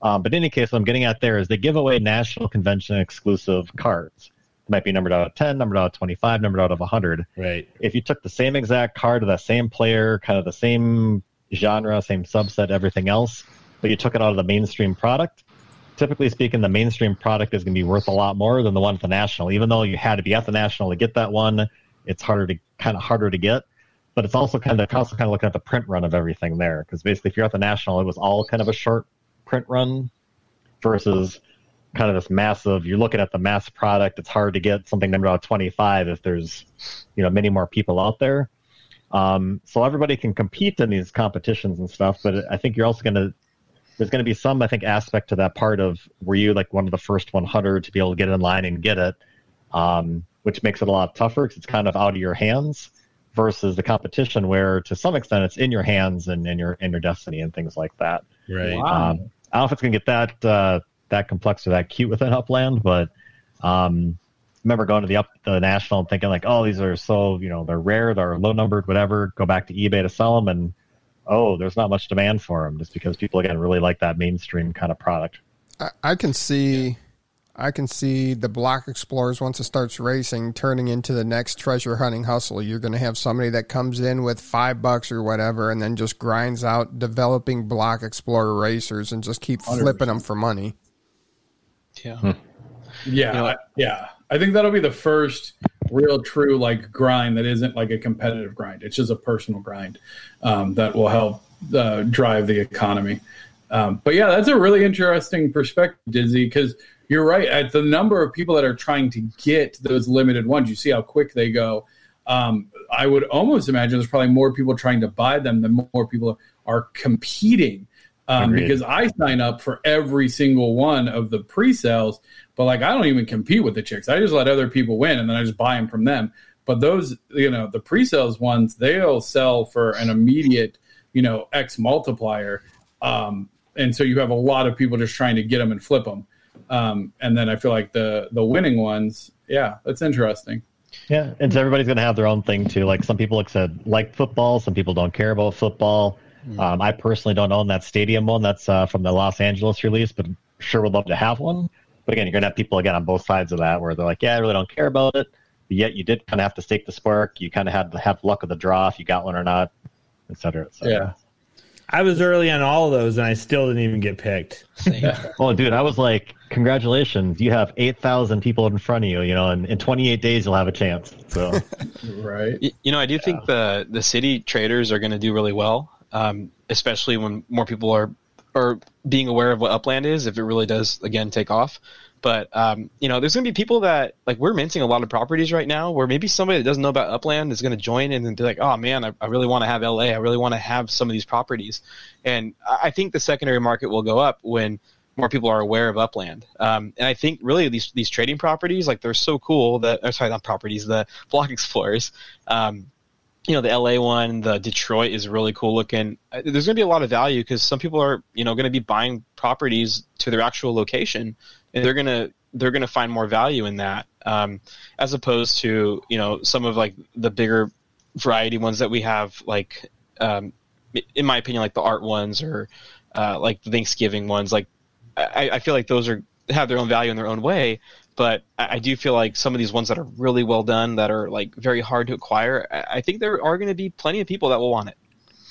um, but in any case what i'm getting at there is they give away national convention exclusive cards it might be numbered out of 10 numbered out of 25 numbered out of 100 Right. if you took the same exact card of that same player kind of the same genre same subset everything else but you took it out of the mainstream product typically speaking the mainstream product is going to be worth a lot more than the one at the national. Even though you had to be at the national to get that one it's harder to kind of harder to get. But it's also kind of also kind of looking at the print run of everything there because basically if you're at the national it was all kind of a short print run versus kind of this massive you're looking at the mass product it's hard to get something numbered out 25 if there's you know many more people out there um, so everybody can compete in these competitions and stuff but i think you're also going to there's going to be some i think aspect to that part of were you like one of the first 100 to be able to get in line and get it um, which makes it a lot tougher because it's kind of out of your hands versus the competition where to some extent it's in your hands and in your in your destiny and things like that Right. Wow. um, I don't know if it's going to get that uh, that complex or that cute within Upland, but um, I remember going to the up the national and thinking like, oh, these are so you know they're rare, they're low numbered, whatever. Go back to eBay to sell them, and oh, there's not much demand for them just because people again really like that mainstream kind of product. I, I can see, I can see the block explorers once it starts racing turning into the next treasure hunting hustle. You're going to have somebody that comes in with five bucks or whatever, and then just grinds out developing block explorer racers and just keep flipping them for money. Yeah. Yeah, know I- yeah. I think that'll be the first real true like grind that isn't like a competitive grind. It's just a personal grind um, that will help uh, drive the economy. Um, but yeah, that's a really interesting perspective, Dizzy, because you're right. At the number of people that are trying to get those limited ones, you see how quick they go. Um, I would almost imagine there's probably more people trying to buy them than more people are competing. Um, because I sign up for every single one of the pre-sales, but like I don't even compete with the chicks. I just let other people win, and then I just buy them from them. But those, you know, the pre-sales ones, they'll sell for an immediate, you know, X multiplier, um, and so you have a lot of people just trying to get them and flip them. Um, and then I feel like the the winning ones, yeah, that's interesting. Yeah, and so everybody's going to have their own thing too. Like some people, like said, like football. Some people don't care about football. Um, I personally don't own that stadium one. That's uh, from the Los Angeles release, but sure would love to have one. But again, you're going to have people again on both sides of that where they're like, yeah, I really don't care about it. But yet you did kind of have to stake the spark. You kind of had to have luck of the draw if you got one or not, et cetera, et cetera. Yeah. I was early on all of those, and I still didn't even get picked. Oh, <laughs> dude, I was like, congratulations. You have 8,000 people in front of you, you know, and in 28 days you'll have a chance. So, <laughs> Right. You know, I do think the the city traders are going to do really well, um, especially when more people are are being aware of what Upland is. If it really does again take off, but um, you know, there's going to be people that like we're minting a lot of properties right now, where maybe somebody that doesn't know about Upland is going to join and then be like, oh man, I, I really want to have LA. I really want to have some of these properties, and I think the secondary market will go up when more people are aware of Upland. Um, and I think really these these trading properties, like they're so cool that, or sorry, not properties, the <laughs> block explorers. Um, you know, the LA one, the Detroit is really cool looking. Uh, There's going to be a lot of value because some people are, you know, going to be buying properties to their actual location, and they're gonna they're gonna find more value in that, um, as opposed to you know some of like the bigger variety ones that we have, like um, in my opinion, like the art ones or uh, like the Thanksgiving ones. Like I, I feel like those are have their own value in their own way. But I, I do feel like some of these ones that are really well done, that are like very hard to acquire, I, I think there are going to be plenty of people that will want it.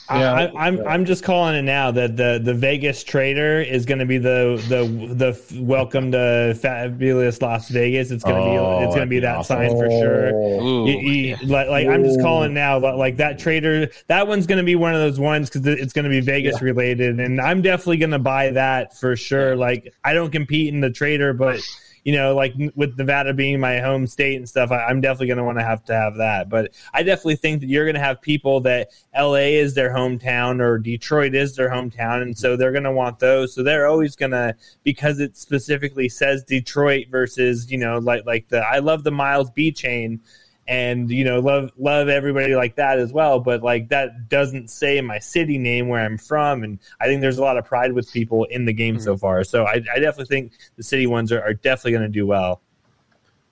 Yeah. I, I'm I'm just calling it now that the the Vegas trader is going to be the the the welcome to fabulous Las Vegas. It's going to Oh, be it's going to be that'd that be sign for sure. Ooh, You- you- like, like I'm just calling now, but like that trader, that one's going to be one of those ones because it's going to be Vegas related, and I'm definitely going to buy that for sure. Like I don't compete in the trader, but you know, like with Nevada being my home state and stuff, I, I'm definitely going to want to have to have that. But I definitely think that you're going to have people that LA is their hometown or Detroit is their hometown, and so they're going to want those. So they're always going to because it specifically says Detroit versus you know like like the I love the Miles B chain and you know love love everybody like that as well but like that doesn't say my city name where i'm from and i think there's a lot of pride with people in the game so far so i, I definitely think the city ones are, are definitely going to do well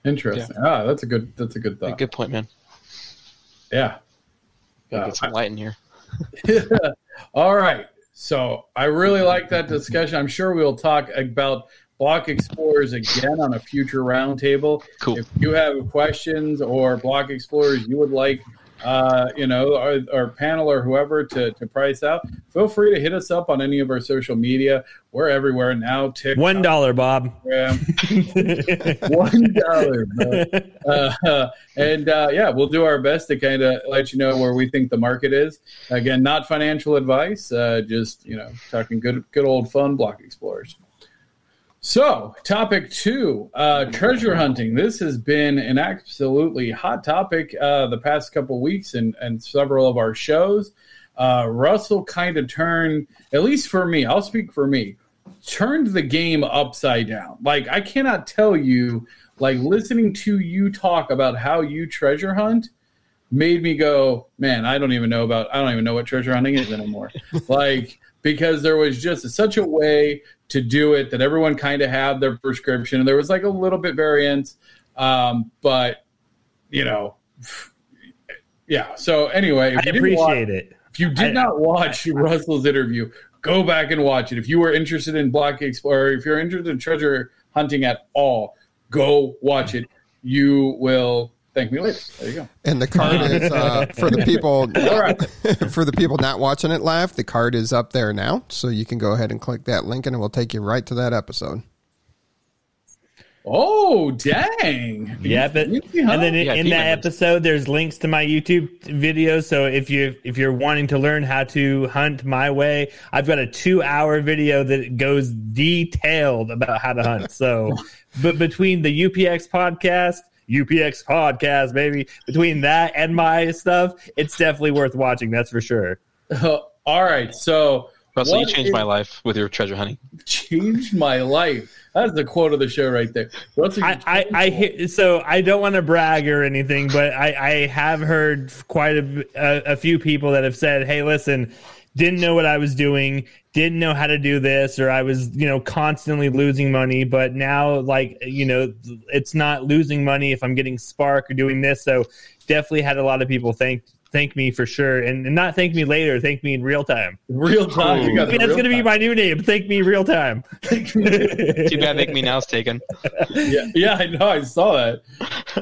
Interesting. Ah, that's a good. That's a good thought. good point, man. Yeah. Gotta Get some light in here. <laughs> All right. So I really like that <laughs> discussion. I'm sure we'll talk about block explorers again on a future roundtable. Cool. If you have questions or block explorers you would like, uh, you know, our, our panel or whoever to, to price out, feel free to hit us up on any of our social media. We're everywhere now. TikTok, one dollar bob <laughs> one dollar. Uh, and uh, yeah, we'll do our best to kind of let you know where we think the market is. Again, not financial advice, uh, just you know, talking good, good old fun block explorers. So, topic two, uh, treasure hunting. This has been an absolutely hot topic uh, the past couple weeks and, and several of our shows. Uh, Russell kind of turned, at least for me, I'll speak for me, turned the game upside down. Like, I cannot tell you, like, listening to you talk about how you treasure hunt made me go, man, I don't even know about, I don't even know what treasure hunting is anymore. <laughs> like, because there was just such a way to do it that everyone kind of had their prescription. And there was like a little bit variance. Um, but, you know, <sighs> yeah. So anyway, if i you didn't watch- appreciate it if you did I- not watch <laughs> Russell's interview, go back and watch it. If you were interested in Block Explorer, if you're interested in treasure hunting at all, go watch it. You will thank me later. There you go. And the card is uh, for the <laughs> people All right. <laughs> for the people not watching it live. The card is up there now, so you can go ahead and click that link, and it will take you right to that episode. Oh, dang. yeah but and then in, Yeah, in that members. episode there's links to my youtube videos so if you if you're wanting to learn how to hunt my way i've got a two hour video that goes detailed about how to hunt so <laughs> but between the upx podcast upx podcast baby between that and my stuff it's definitely worth watching that's for sure <laughs> all right. So Russell, you changed is- my life with your treasure hunting. changed my life. That's the quote of the show right there. Russell, I, I, I hear, so I don't want to brag or anything, but I, I have heard quite a, a, a few people that have said, "Hey, listen, didn't know what I was doing, didn't know how to do this, or I was, you know, constantly losing money, but now, like, you know, it's not losing money if I'm getting Spark or doing this." So definitely had a lot of people thank thank me for sure, and, and not thank me later, thank me in real time. real time. You I mean, that's real gonna be my new name. Thank me real time. <laughs> Too bad Make Me Now's taken. yeah, yeah, I know. I saw that.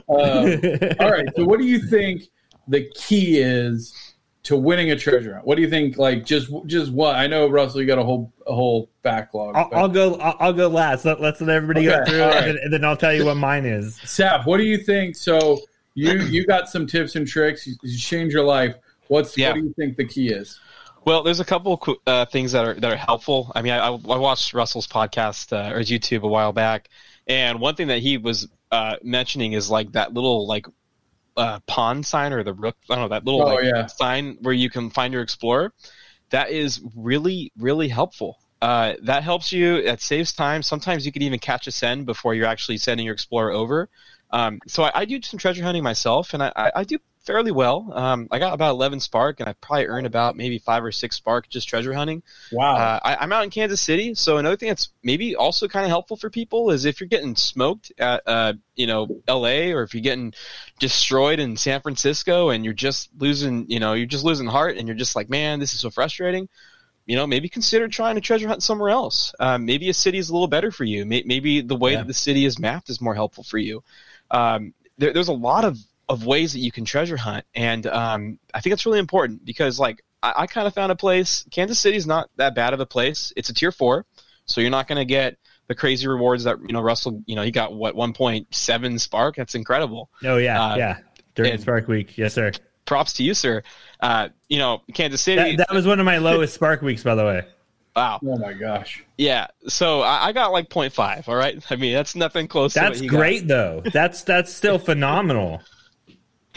Um, all right. So, what do you think the key is to winning a treasure hunt? What do you think? Like, just just what? I know, Russell, you got a whole a whole backlog. I'll, I'll go. I'll, I'll go last. Let, let's let everybody go through, all and, then, and then I'll tell you what mine is. Sap, what do you think? So, you you got some tips and tricks. You, you changed your life. What's Yeah. what do you think the key is? Well, there's a couple of uh, things that are that are helpful. I mean, I, I watched Russell's podcast uh, or his YouTube a while back, and one thing that he was uh, mentioning is like that little like uh, pond sign or the rook. I don't know that little Oh, like, yeah. sign where you can find your explorer. That is really really helpful. Uh, that helps you. That saves time. Sometimes you can even catch a send before you're actually sending your explorer over. Um, so I, I do some treasure hunting myself, and I, I do fairly well. Um, I got about 11 spark, and I probably earned about maybe five or six spark just treasure hunting. Wow. Uh, I, I'm out in Kansas City, so another thing that's maybe also kind of helpful for people is if you're getting smoked at, uh, you know, L.A. or if you're getting destroyed in San Francisco and you're just losing, you know, you're just losing heart and you're just like, man, this is so frustrating. you know, maybe consider trying to treasure hunt somewhere else. Um, maybe a city is a little better for you. Maybe the way Yeah. that the city is mapped is more helpful for you. Um, there, there's a lot of, of ways that you can treasure hunt, and um, I think it's really important because, like, I, I kind of found a place. Kansas City's not that bad of a place. It's a tier four, so you're not going to get the crazy rewards that you know Russell. You know, he got what 1.7 spark. That's incredible. Oh yeah, Uh, yeah. During Spark Week, yes, sir. Props to you, sir. Uh, you know, Kansas City. That, that was one of my lowest Spark weeks, by the way. wow. Oh my gosh. Yeah, so I, I got like 0.5, All right, I mean that's nothing close. to That's what he got. great, though. That's that's still <laughs> phenomenal.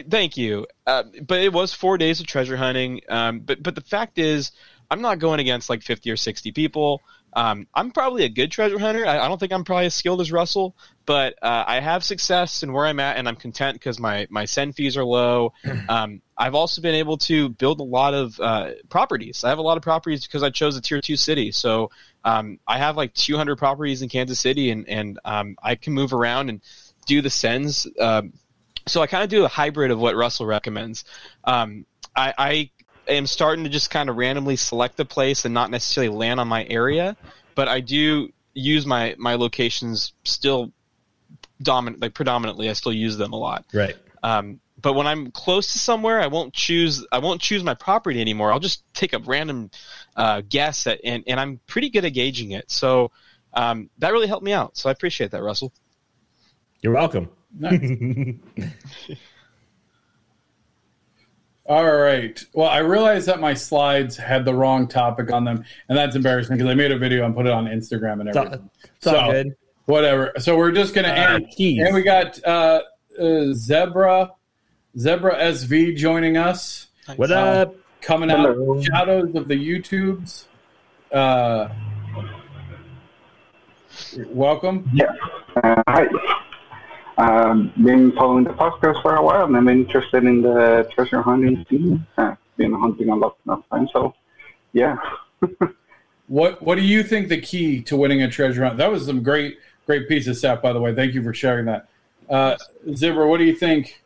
Thank you. Uh, but it was four days of treasure hunting. Um, but but the fact is, I'm not going against like 50 or 60 people. Um, I'm probably a good treasure hunter. I, I don't think I'm probably as skilled as Russell, but uh, I have success in where I'm at, and I'm content because my my send fees are low. <clears throat> Um, I've also been able to build a lot of uh, properties. I have a lot of properties because I chose a tier two city. So um, I have like 200 properties in Kansas City, and and um, I can move around and do the sends. Um, so I kind of do a hybrid of what Russell recommends. Um, I, I am starting to just kind of randomly select a place and not necessarily land on my area, but I do use my my locations still dominant like predominantly. I still use them a lot. Right. Um, but when I'm close to somewhere, I won't choose. I won't choose my property anymore. I'll just take a random uh, guess at, and and I'm pretty good at gauging it. So um, that really helped me out. So I appreciate that, Russell. You're welcome. <laughs> All right. Well, I realized that my slides had the wrong topic on them, and that's embarrassing because I made a video and put it on Instagram and It's all, everything. it's all So, good. Whatever. So we're just gonna Uh, end. keys. And we got uh, uh, Zebra, Zebra SV joining us, What Uh, up? coming out of shadows of the YouTubes. Uh, welcome. Yeah. Uh, hi. Um, been following the podcast for a while, and I'm interested in the treasure hunting scene. Uh, been hunting a lot of time, so yeah. <laughs> What What do you think the key to winning a treasure hunt? That was some great great piece of stuff, by the way. Thank you for sharing that. Uh, what do you think?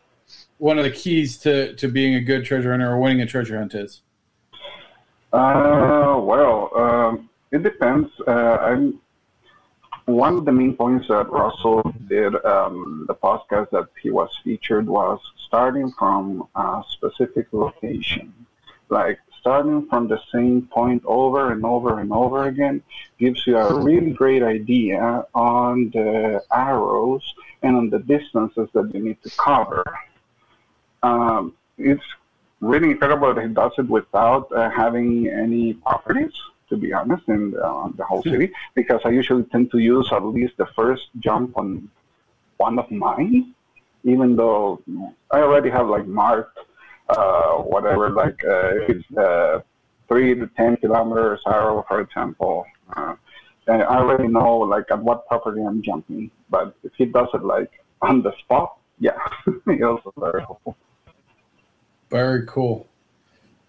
One of the keys to, to being a good treasure hunter or winning a treasure hunt is. Uh, well, um, it depends. Uh, I'm one of the main points that Russell did um, the podcast that he was featured was starting from a specific location, like starting from the same point over and over and over again gives you a really great idea on the arrows and on the distances that you need to cover. Um, it's really incredible that he does it without uh, having any properties, to be honest, in uh, the whole city, because I usually tend to use at least the first jump on one of mine, even though I already have like marked uh, whatever, <laughs> like uh, if it's the three to ten kilometers arrow, for example. Uh, and I already know like at what property I'm jumping, but if he does it like on the spot, yeah, <laughs> it's also very helpful. Very cool.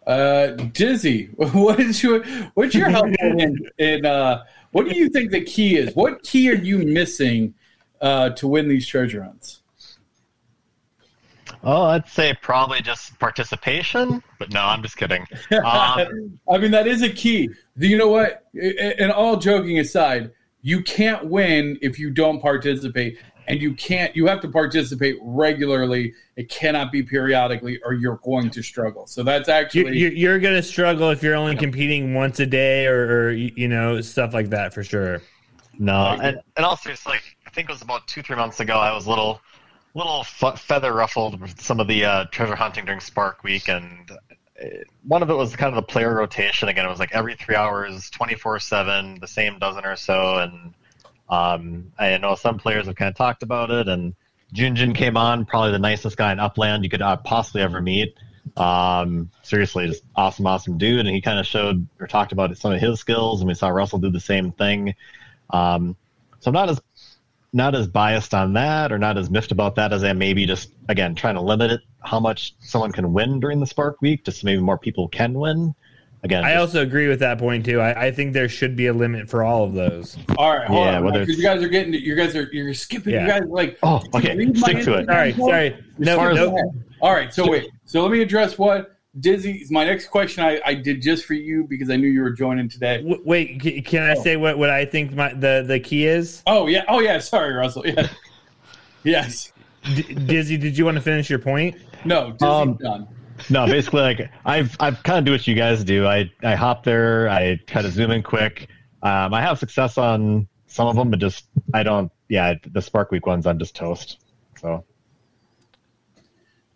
Uh, Dizzy, <laughs> what is your what's your help <laughs> in, in uh, what do you think the key is? What key are you missing uh, to win these treasure hunts? Oh, I'd say probably just participation, but no, I'm just kidding. <laughs> Um, I mean, that is a key. You know what? And all joking aside, you can't win if you don't participate, and you can't. You have to participate regularly. It cannot be periodically, or you're going to struggle. So that's actually you, you're gonna struggle if you're only competing once a day, or, or you know stuff like that for sure. no, and and also it's like I think it was about two three months ago. I was a little little feather ruffled with some of the uh, treasure hunting during Spark Week, and uh, one of it was kind of the player rotation. Again, it was like every three hours, twenty four seven, the same dozen or so, and um, I know some players have kind of talked about it. And Junjin came on, probably the nicest guy in Upland you could uh, possibly ever meet. Um, seriously, just awesome, awesome dude. And he kind of showed or talked about some of his skills, and we saw Russell do the same thing. Um, so I'm not as not as biased on that or not as miffed about that as I am maybe just again trying to limit it how much someone can win during the Spark Week, just so maybe more people can win. Again, I just- also agree with that point too. I, I think there should be a limit for all of those. all right. Hold Yeah, on, whether because you guys are getting you guys are you're skipping. Yeah. You guys are like Oh, okay, stick to it. All right, Sorry, post? sorry. No, far as- no. All right, so wait. So let me address what Dizzy, my next question I, I did just for you because I knew you were joining today. W- wait, c- can I say what, what I think my, the the key is? Oh yeah, oh yeah. Sorry, Russell. Yeah. <laughs> yes. D- Dizzy, did you want to finish your point? No. Dizzy's Um, done. No, basically, like I've I've kind of do what you guys do. I I hop there. I try to zoom in quick. Um, I have success on some of them, but just I don't. Yeah, the Spark Week ones, I'm just toast. So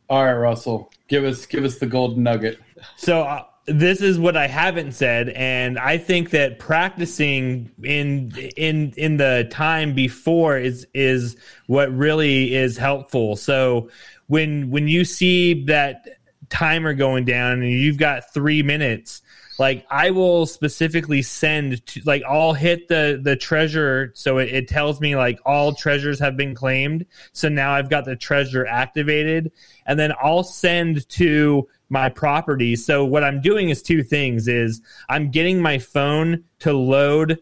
All right, Russell. Give us give us the golden nugget. So uh, this is what I haven't said, and I think that practicing in in in the time before is is what really is helpful. So when when you see that timer going down and you've got three minutes like i will specifically send to like i'll hit the the treasure so it, it tells me like all treasures have been claimed. So now i've got the treasure activated. And then i'll send to my property. So what i'm doing is two things is i'm getting my phone to load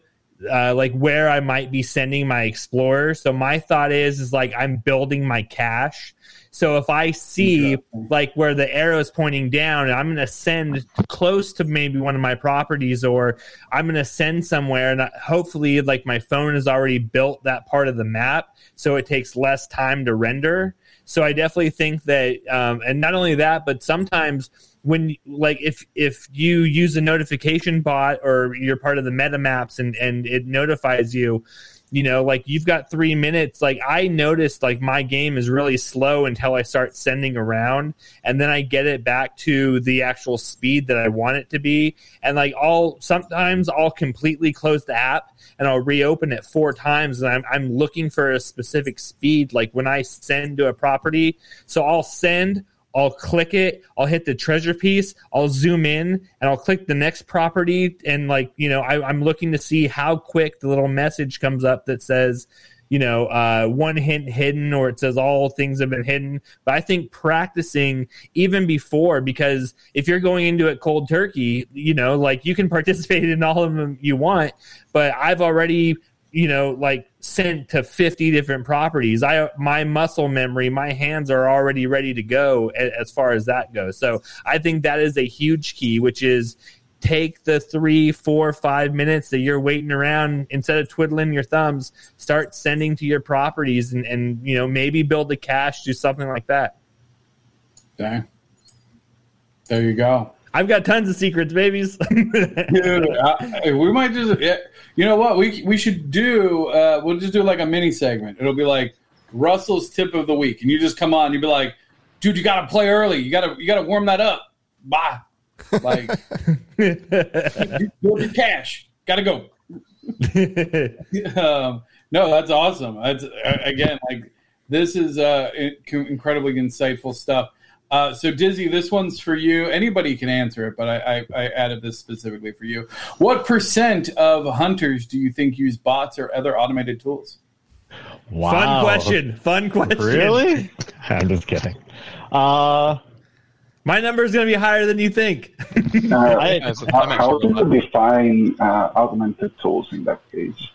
uh, like where I might be sending my explorer. So my thought is is like I'm building my cache. So if I see like where the arrow is pointing down, I'm going to send close to maybe one of my properties, or I'm going to send somewhere, and hopefully, like my phone has already built that part of the map, so it takes less time to render. So I definitely think that, um, and not only that, but sometimes when like if if you use a notification bot or you're part of the meta maps and and it notifies you you know like you've got three minutes. Like i noticed like my game is really slow until i start sending around and then i get it back to the actual speed that i want it to be. And like i'll sometimes i'll completely close the app and i'll reopen it four times and i'm, I'm looking for a specific speed like when i send to a property. So i'll send I'll click it, I'll hit the treasure piece, I'll zoom in, and I'll click the next property. And, like, you know, I, I'm looking to see how quick the little message comes up that says, you know, uh, one hint hidden, or it says all things have been hidden. But I think practicing even before, because if you're going into it cold turkey, you know, like you can <laughs> participate in all of them you want, but I've already you know like sent to 50 different properties i my muscle memory my hands are already ready to go as far as that goes so i think that is a huge key which is take the three four five minutes that you're waiting around instead of twiddling your thumbs start sending to your properties and, and you know maybe build the cache do something like that Okay. There you go. I've got tons of secrets babies <laughs> Dude, I, we might just, you know what? We we should do. Uh, we'll just do like a mini segment. It'll be like Russell's tip of the week, and you just come on. You'll be like, dude, you got to play early. You got to you got to warm that up. Bye. Like, <laughs> build your cache. Got to go. um, no, that's awesome. That's again like this is uh, incredibly insightful stuff. Uh, so Dizzy, this one's for you. Anybody can answer it, but I, I, I added this specifically for you. What percent of hunters do you think use bots or other automated tools? wow, fun question fun question Really? <laughs> I'm just kidding. Uh, my number is going to be higher than you think <laughs> Uh, I, As- how, I'm how actually do you define uh, augmented tools in that case?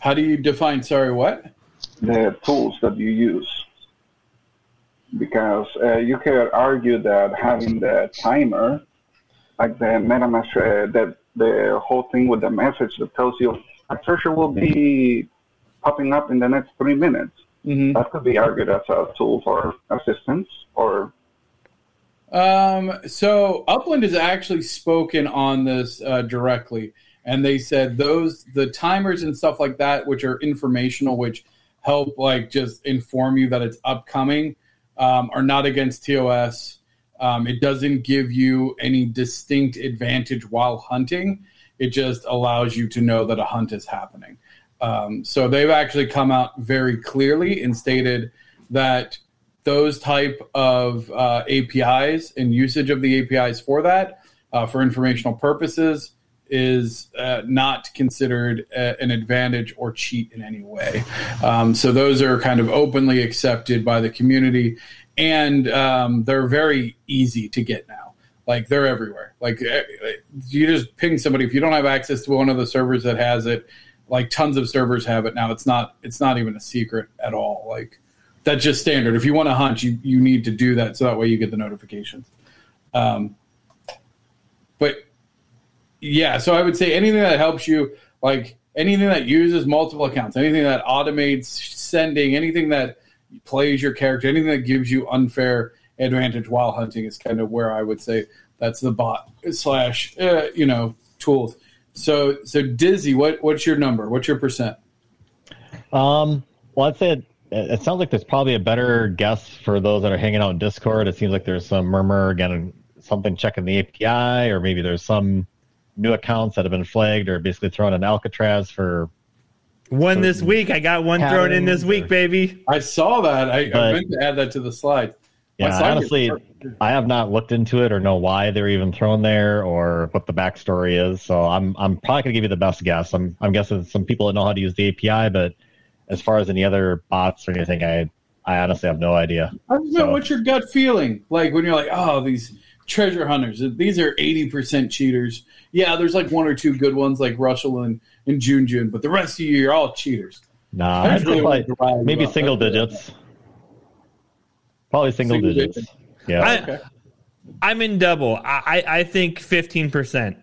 How do you define? Sorry, what? The tools that you use. Because uh, you could argue that having the timer, like the MetaMask, uh, that the whole thing with the message that tells you a treasure will be popping up in the next three minutes. Mm-hmm. That could be argued as a tool for assistance or Um, so Upland has actually spoken on this uh, directly, and they said those the timers and stuff like that, which are informational, which help like just inform you that it's upcoming, um, are not against TOS. Um, it doesn't give you any distinct advantage while hunting. It just allows you to know that a hunt is happening. Um, so they've actually come out very clearly and stated that those type of uh, APIs and usage of the APIs for that uh, for informational purposes is uh, not considered a, an advantage or cheat in any way. Um, so those are kind of openly accepted by the community, and um, they're very easy to get now. Like they're everywhere. Like eh, eh, you just ping somebody if you don't have access to one of the servers that has it. Like tons of servers have it now. It's not. It's not even a secret at all. Like that's just standard. If you want to hunt, you, you need to do that so that way you get the notifications. Um, but yeah, so I would say anything that helps you, like anything that uses multiple accounts, anything that automates sending, anything that plays your character, anything that gives you unfair advantage while hunting is kind of where I would say that's the bot slash uh, you know tools. So so Dizzy, what what's your number? What's your percent? Um, well, I'd say it, it sounds like there's probably a better guess for those that are hanging out in Discord. It seems like there's some murmur again, something checking the API, or maybe there's some new accounts that have been flagged or basically thrown in Alcatraz for One this week. I got one thrown in this week, or- baby. I saw that. I, I But- meant to add that to the slide. I Yeah, saw I your- honestly, I have not looked into it or know why they're even thrown there or what the backstory is. So I'm I'm probably gonna give you the best guess. I'm I'm guessing some people that know how to use the API, but as far as any other bots or anything, I I honestly have no idea. I just meant, So- what's your gut feeling? Like when you're like, oh, these treasure hunters, these are 80% cheaters. Yeah, there's like one or two good ones like Russell and, and June June, but the rest of you, you're all cheaters. Nah, I I'd really say like to rile you maybe up. single That's digits. Probably single, Single digits. digits. Yeah. I, Okay. I'm in double. I, I I think 15%.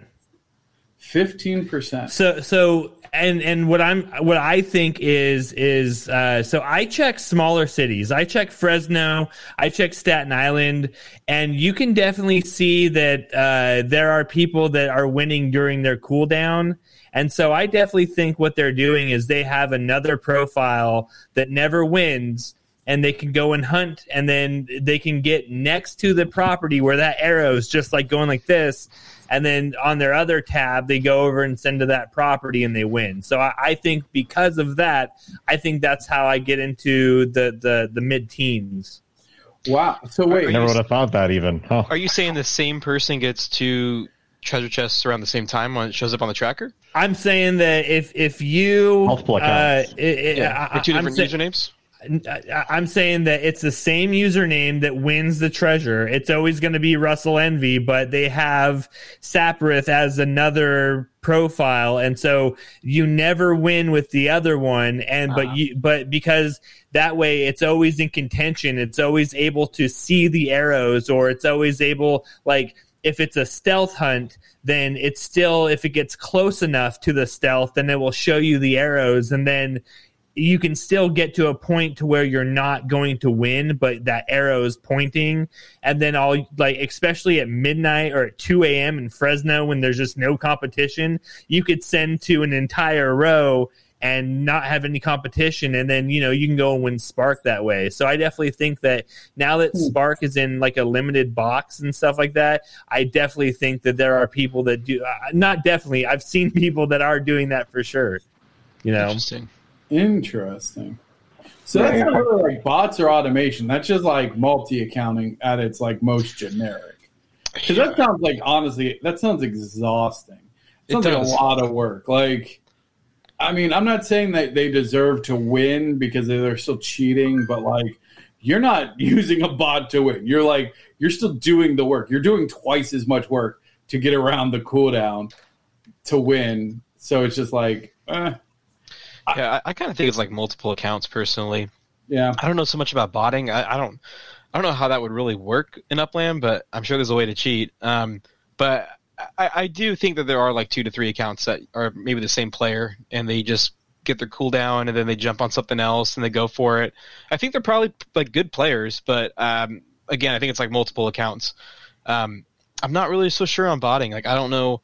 15%. So so and and what I'm what I think is is uh, so I check smaller cities. I check Fresno. I check Staten Island, and you can definitely see that uh, there are people that are winning during their cooldown. And so I definitely think what they're doing is they have another profile that never wins. And they can go and hunt, and then they can get next to the property where that arrow is just like going like this, and then on their other tab they go over and send to that property and they win so I, I think because of that i think that's how i get into the the, the mid-teens Wow. So wait, I never would have thought that even. Huh. <laughs> Are you saying the same person gets two treasure chests around the same time when it shows up on the tracker? i'm saying that if if you Multiple accounts. uh, it- it- Yeah, I- for two I'm different usernames. I- I'm saying that it's the same username that wins the treasure. It's always going to be Russell Envy, but they have Saphrith as another profile, and so you never win with the other one. And but uh-huh. you but because that way it's always in contention. It's always able to see the arrows, or it's always able like if it's a stealth hunt, then it's still if it gets close enough to the stealth, then it will show you the arrows, and then you can still get to a point to where you're not going to win, but that arrow is pointing. And then all like, especially at midnight or at 2 a.m. in Fresno when there's just no competition, you could send to an entire row and not have any competition. And then, you know, you can go and win Spark that way. So I definitely think that now that Spark is in like a limited box and stuff like that, I definitely think that there are people that do, uh, not definitely, I've seen <laughs> people that are doing that for sure. You know, Interesting. Interesting. So that's not really like bots or automation. That's just like multi accounting at its like most generic. Because that sounds like honestly, that sounds exhausting. It It sounds like a lot of work. Like, I mean, I'm not saying that they deserve to win because they're still cheating, but like, you're not <laughs> using a bot to win. You're like, you're still doing the work. You're doing twice as much work to get around the cooldown to win. So it's just like, eh, Yeah, I, I kind of think it's like multiple accounts personally. yeah. I don't know so much about botting. I, I don't I don't know how that would really work in Upland, but I'm sure there's a way to cheat. Um, but I, I do think that there are like two to three accounts that are maybe the same player, and they just get their cooldown, and then they jump on something else and they go for it. I think they're probably like good players, but um, again, I think it's like multiple accounts. Um, I'm not really so sure on botting. Like I don't know.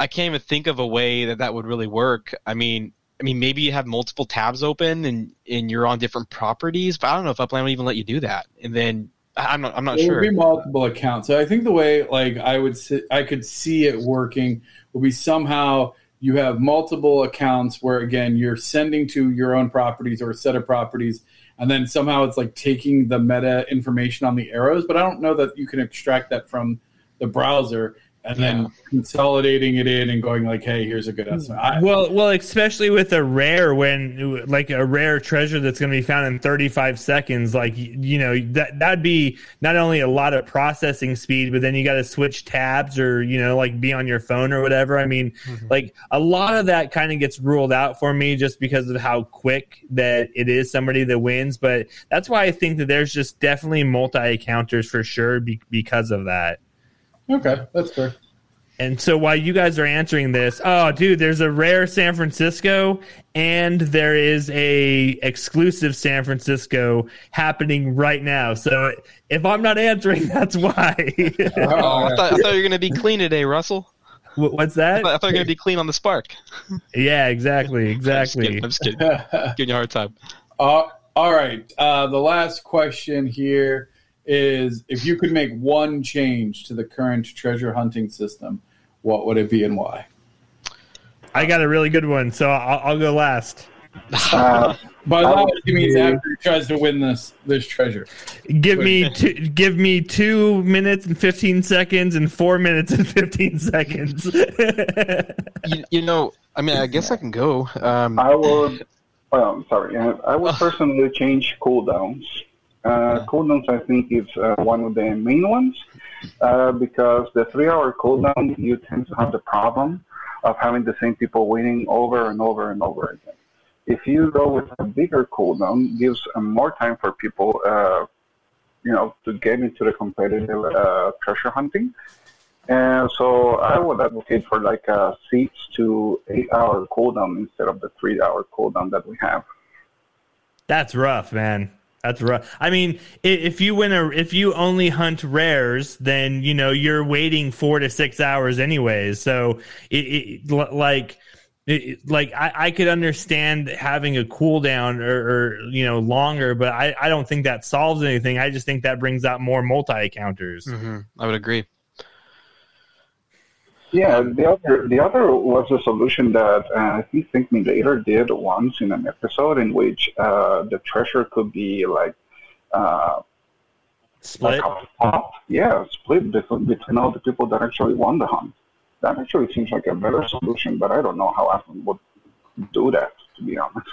I can't even think of a way that that would really work. I mean, I mean, maybe you have multiple tabs open and and you're on different properties, but I don't know if Upland would even let you do that. And then I- I'm not I'm not It sure. would be multiple accounts. So I think the way like I would si- I could see it working would be somehow you have multiple accounts where again you're sending to your own properties or a set of properties and then somehow it's like taking the meta information on the arrows, but I don't know that you can extract that from the browser and then consolidating it in and going like, hey, here's a good hmm. estimate. I, Well, well, especially with a rare when like a rare treasure that's going to be found in 35 seconds, like you know that that'd be not only a lot of processing speed, but then you got to switch tabs or you know like be on your phone or whatever. I mean, mm-hmm. like a lot of that kind of gets ruled out for me just because of how quick that it is somebody that wins. But that's why I think that there's just definitely multi counters for sure be- because of that. Okay, that's fair. And so while you guys are answering this, oh dude, there's a rare San Francisco and there is a exclusive San Francisco happening right now. So if I'm not answering, <laughs> that's why. Oh, I thought, I thought you were going to be clean today, Russell. Wh- What's I that? thought, I thought you were going to be clean on the spark. Yeah, exactly, <laughs> I'm just kidding. exactly. I'm just kidding. Giving you a hard time. Uh, all right. Uh, the last question here is if you could make one change to the current treasure hunting system, what would it be and why? I got a really good one, so I'll, I'll go last. Uh, <laughs> By I that, would means after he tries to win this this treasure. Give me two, give me two minutes and fifteen seconds and four minutes and <laughs> fifteen seconds. <laughs> You, you know, I mean, I guess I can go. Um, I would. Well, I'm sorry. uh, I would personally change cooldowns. Uh, cooldowns, I think, is uh, one of the main ones uh, because the three-hour cooldown, you tend to have the problem of having the same people winning over and over and over again. If you go with a bigger cooldown, gives uh, more time for people, uh, you know, to get into the competitive uh, treasure hunting. And so I would advocate for like a six to eight hour cooldown instead of the three hour cooldown that we have. That's rough, man. That's rough. I mean, if you win a, if you only hunt rares, then you know you're waiting four to six hours anyways. So it, it like. It, like I, I could understand having a cooldown or, or you know longer, but I, I don't think that solves anything. I just think that brings out more multi counters. mhm, I would agree. Yeah, the other the other was a solution that uh, I think Think Me Later did once in an episode in which uh, the treasure could be like uh, Split. like yeah, split between, between all the people that actually won the hunt. That actually seems like a better solution, but I don't know how Aspen would do that to be honest.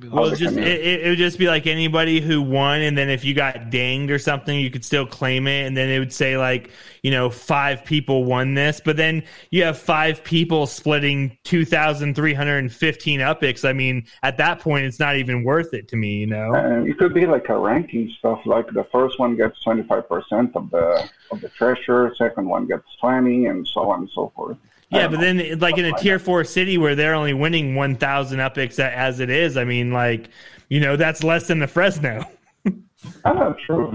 Well, just it, it it would just be like anybody who won, and then if you got dinged or something, you could still claim it, and then it would say like you know five people won this, but then you have five people splitting two thousand three hundred and fifteen epics. I mean, at that point, it's not even worth it to me, you know. Uh, it could be like a ranking stuff. Like the first one gets twenty five percent of the of the treasure, second one gets twenty, and so on and so forth. I Yeah, but know. then like in a tier four city where they're only winning one thousand epics as it is, I mean, like you know that's less than the Fresno. I'm not sure.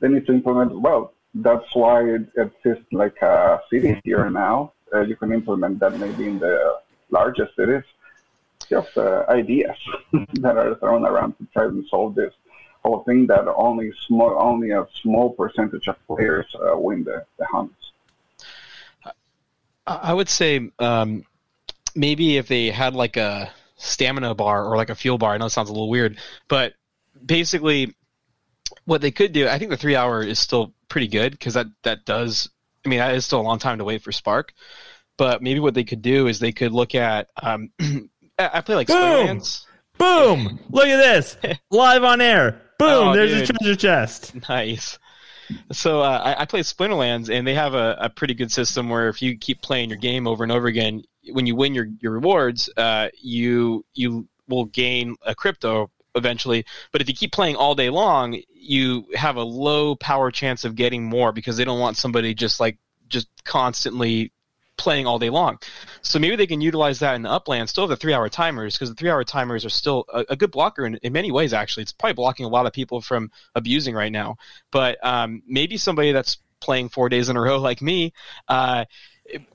they need to implement. Well, that's why it exists like a city here now. Uh, you can implement that maybe in the largest cities. Just uh, ideas <laughs> that are thrown around to try and solve this whole thing that only small, only a small percentage of players uh, win the, the hunts. I would say um, maybe if they had like a stamina bar or like a fuel bar. I know it sounds a little weird, but basically, what they could do, I think the three hour is still pretty good because that that does. I mean, that is still a long time to wait for Spark. But maybe what they could do is they could look at. Um, <clears throat> I I play like Boom! Boom! Look at this <laughs> live on air. Boom! Oh, there's dude. a treasure chest. <laughs> Nice. So uh, I, I play Splinterlands, and they have a, a pretty good system where if you keep playing your game over and over again, when you win your, your rewards, uh, you you will gain a crypto eventually. But if you keep playing all day long, you have a low power chance of getting more because they don't want somebody just like just constantly playing all day long. So maybe they can utilize that in the upland, still have the three hour timers, because the three hour timers are still a, a good blocker in, in many ways, actually. It's probably blocking a lot of people from abusing right now. But um, maybe somebody that's playing four days in a row <laughs> like me, uh,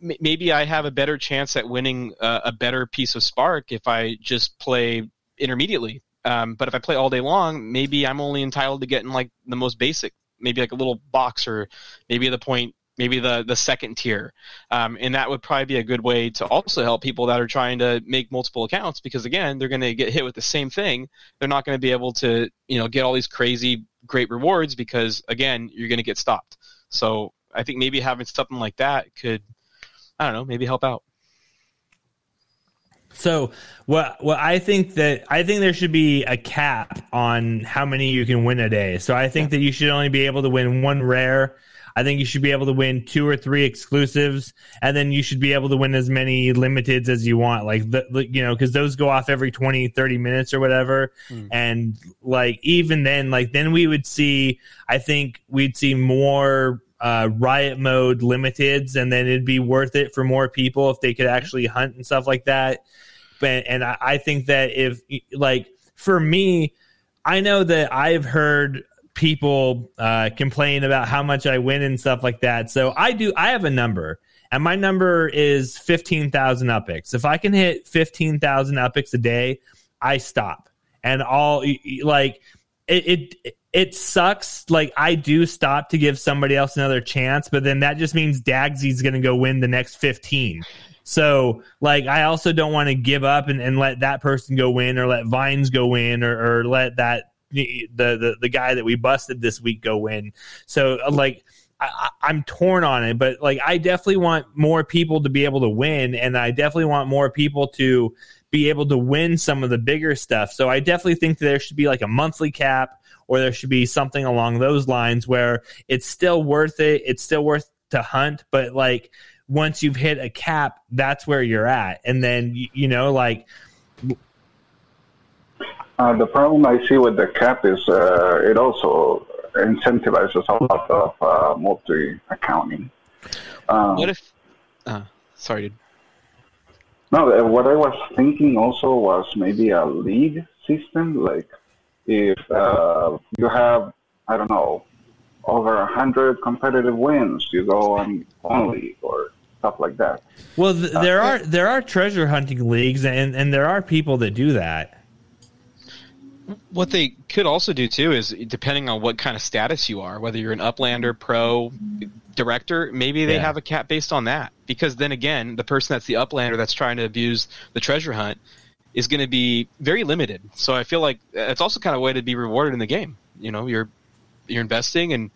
maybe I have a better chance at winning a, better piece of Spark if I just play intermediately. Um, but if I play all day long, maybe I'm only entitled to getting like the most basic, maybe like a little box or maybe the point maybe the the second tier um, and that would probably be a good way to also help people that are trying to make multiple accounts because again they're going to get hit with the same thing they're not going to be able to you know get all these crazy great rewards because again you're going to get stopped so i think maybe having something like that could i don't know maybe help out So what what I think that I think there should be a cap on how many you can win a day. So I think that you should only be able to win one rare. I think you should be able to win two or three exclusives, and then you should be able to win as many limiteds as you want. Like the, the you know, because those go off every 20, 30 minutes or whatever. And like even then, like then we would see. I think we'd see more uh, riot mode limiteds, and then it'd be worth it for more people if they could actually hunt and stuff like that. But and I, I think that if like for me, I know that I've heard people uh, complain about how much I win and stuff like that. So I do. I have a number, and my number is fifteen thousand upics. If I can hit fifteen thousand upics a day, I stop. And all like it, it it sucks. Like I do stop to give somebody else another chance, but then that just means Dagsy's going to go win the next fifteen. So, like, I also don't want to give up and, and let that person go win, or let Vines go win, or, or let that the, the the guy that we busted this week go win. So, uh, like, I, I'm torn on it, but like, I definitely want more people to be able to win, and I definitely want more people to be able to win some of the bigger stuff. So, I definitely think there should be like a monthly cap, or there should be something along those lines where it's still worth it. It's still worth to hunt, but like once you've hit a cap, that's where you're at. And then, you know, like. Uh, the problem I see with the cap is uh, it also incentivizes a lot of uh, multi accounting. Um, what if. Uh, sorry, dude. No, what I was thinking also was maybe a league system. Like, if uh, you have, I don't know, over a hundred competitive wins, you go on one league, or stuff like that. Well, th- uh, there are there are treasure hunting leagues, and and there are people that do that. What they could also do too is depending on what kind of status you are, whether you're an uplander, pro, director, maybe they yeah. have a cap based on that. Because then again, the person that's the uplander that's trying to abuse the treasure hunt is going to be very limited. So I feel like it's also kind of a way to be rewarded in the game. You know, you're you're investing and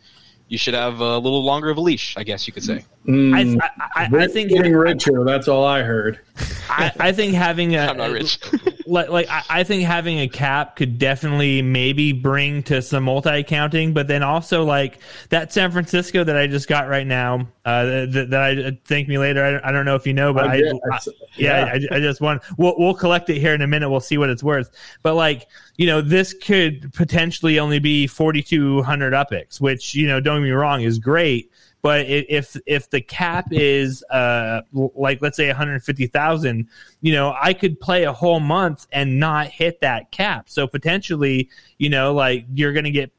you should have a little longer of a leash, I guess you could say. Mm, I, I, I, think getting richer. That's all I heard. I, I think having a <laughs> I'm not rich. <laughs> like, like I, think having a cap could definitely maybe bring to some multi accounting, but then also like that San Francisco that I just got right now. Uh, that, that I thank me later. I, I don't know if you know, but I, yeah, yeah I, just won. We'll we'll collect it here in a minute. We'll see what it's worth. But like you know, this could potentially only be forty two hundred upics, which you know, don't get me wrong, is great but if if the cap is uh, like let's say 150,000, you know, I could play a whole month and not hit that cap. So potentially, you know, like you're going to get